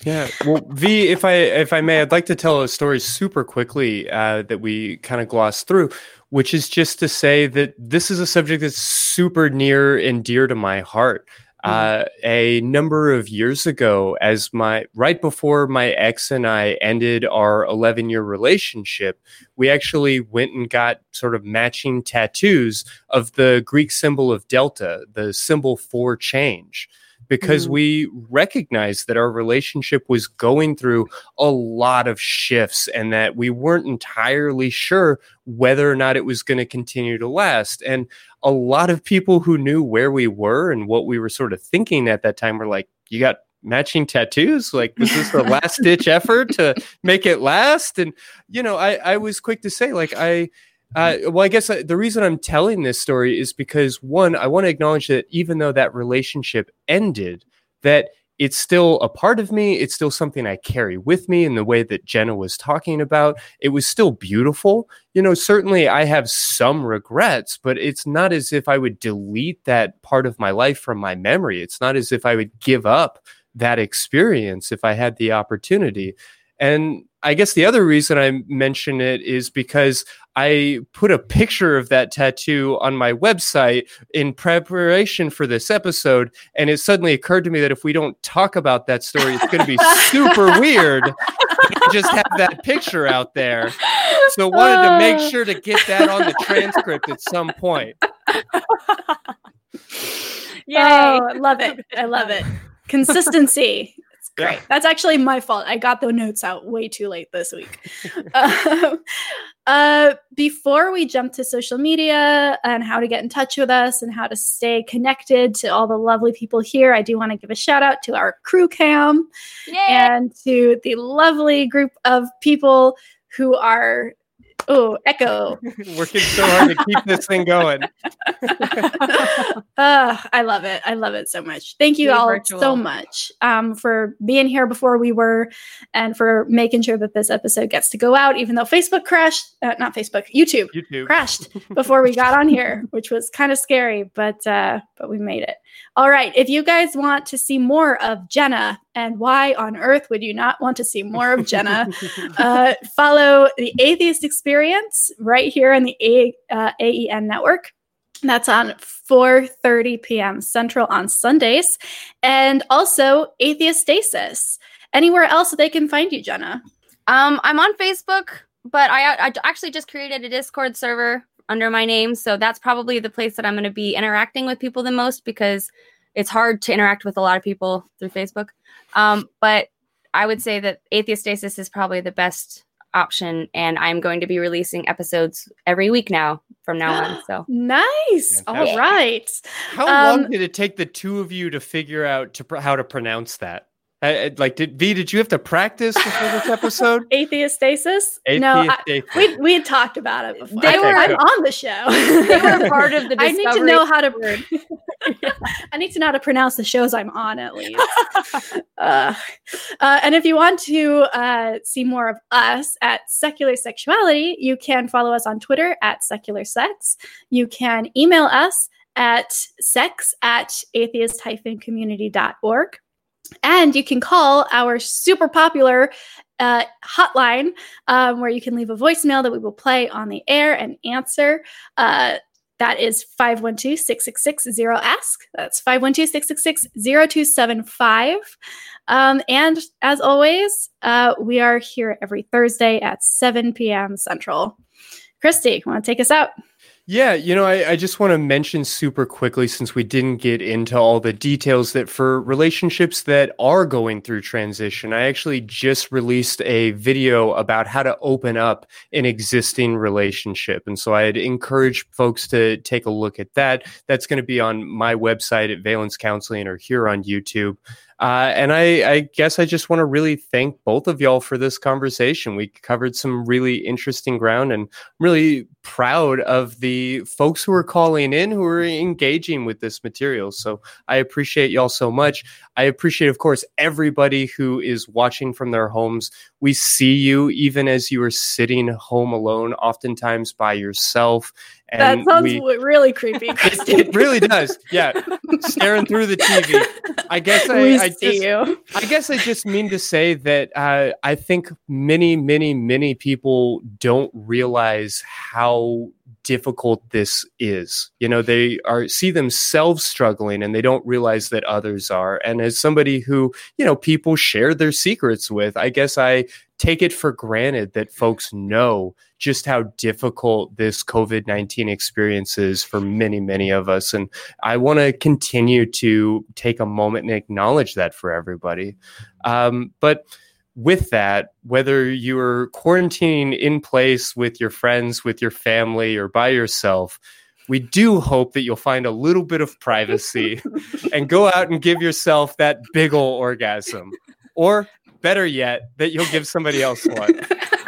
D: Yeah. Well, V, if I if I may, I'd like to tell a story super quickly uh, that we kind of glossed through, which is just to say that this is a subject that's super near and dear to my heart. Uh, a number of years ago, as my right before my ex and I ended our 11 year relationship, we actually went and got sort of matching tattoos of the Greek symbol of delta, the symbol for change because
I: Mm.
D: we recognized that our relationship was going through a lot of shifts and that we weren't entirely sure whether or not it was going to continue to last. And a lot of people who knew where we were and what we were sort of thinking at that time were like, You got matching tattoos? Like, was this the last ditch effort to make it last? And, you know, I, I was quick to say, like, I, uh, well, I guess uh, the reason I'm telling this story is because one, I want to acknowledge that even though that relationship ended, that it's still a part of me. It's still something I carry with me in the way that Jenna was talking about. It was still beautiful. You know, certainly I have some regrets, but it's not as if I would delete that part of my life from my memory. It's not as if I would give up that experience if I had the opportunity. And I guess the other reason I mention it is because I put a picture of that tattoo on my website in preparation for this episode. And it suddenly occurred to me that if we don't talk about that story, it's going to be super *laughs* weird. just have that picture out there. So wanted to make uh. sure to get that on the transcript at some point. *laughs*
C: Oh, love it. I love it. *laughs* Consistency. Great.
D: Yeah.
C: That's actually my fault. I got the notes out way too late this week. *laughs* um, uh, before we jump to social media and how to get in touch with us and how to stay connected to all the lovely people here, I do want to give a shout out to our crew cam and to the lovely group of people who are. Oh, echo. *laughs*
D: Working so hard to keep this thing going. *laughs*
C: uh, I love it. I love it so much. Thank you
E: Be
C: all
E: virtual.
C: so much um, for being here before we were and for making sure that this episode gets to go out, even though Facebook crashed, uh, not Facebook, YouTube,
D: YouTube.
C: crashed before we got on here, which was kind of scary, but uh, but we made it. All right. If you guys want to see more of Jenna, and why on earth would you not want to see more of Jenna? *laughs* uh, follow the Atheist Experience right here on the A- uh, AEN network. That's on 4:30 p.m. Central on Sundays, and also Atheist Stasis. Anywhere else they can find you, Jenna?
E: Um, I'm on Facebook, but I, I actually just created a Discord server under my name, so that's probably the place that I'm going to be interacting with people the most because it's hard to interact with a lot of people through Facebook. Um, but I would say that Atheist Stasis is probably the best option, and I'm going to be releasing episodes every week now from now on. So *gasps*
C: nice. All
D: Fantastic.
C: right.
D: How
C: Um,
D: long did it take the two of you to figure out to pr- how to pronounce that? I, I- like, did V? Did you have to practice before this *laughs* episode?
C: Atheist stasis? no, I, we we had talked about it before.
E: They
C: I,
E: were-
C: I'm on the show. *laughs*
E: they were part of the
C: I need to know how to. *laughs* I need to know how to pronounce the shows I'm on at least. uh, uh, and if you want to uh, see more of us at Secular Sexuality, you can follow us on Twitter at Secular Sex. You can email us at sex at atheist-community.org. And you can call our super popular uh, hotline um, where you can leave a voicemail that we will play on the air and answer. Uh, that is 512 666 ask. That's 512 666 0275. Um, and as always, uh, we are here every Thursday at 7 p.m. Central. Christy, want to take us out?
D: Yeah, you know, I, I just want to mention super quickly since we didn't get into all the details that for relationships that are going through transition, I actually just released a video about how to open up an existing relationship. And so I'd encourage folks to take a look at that. That's going to be on my website at Valence Counseling or here on YouTube. Uh, and I, I guess I just want to really thank both of y'all for this conversation. We covered some really interesting ground, and I'm really proud of the folks who are calling in who are engaging with this material. So I appreciate y'all so much. I appreciate, of course, everybody who is watching from their homes. We see you even as you are sitting home alone, oftentimes by yourself. And that
C: sounds
D: we,
C: really creepy. *laughs*
D: it,
C: Christy.
D: it really does. Yeah. *laughs* Staring through the TV. I guess I,
C: we
D: I
C: see
D: just,
C: you.
D: I guess I just mean to say that uh, I think many, many, many people don't realize how difficult this is. You know, they are see themselves struggling and they don't realize that others are. And as somebody who, you know, people share their secrets with, I guess I take it for granted that folks know just how difficult this COVID 19 experience is for many, many of us. And I want to continue to take a moment and acknowledge that for everybody. Um, but with that, whether you're quarantining in place with your friends, with your family, or by yourself, we do hope that you'll find a little bit of privacy *laughs* and go out and give yourself that big ol' orgasm. Or better yet, that you'll give somebody else one. *laughs*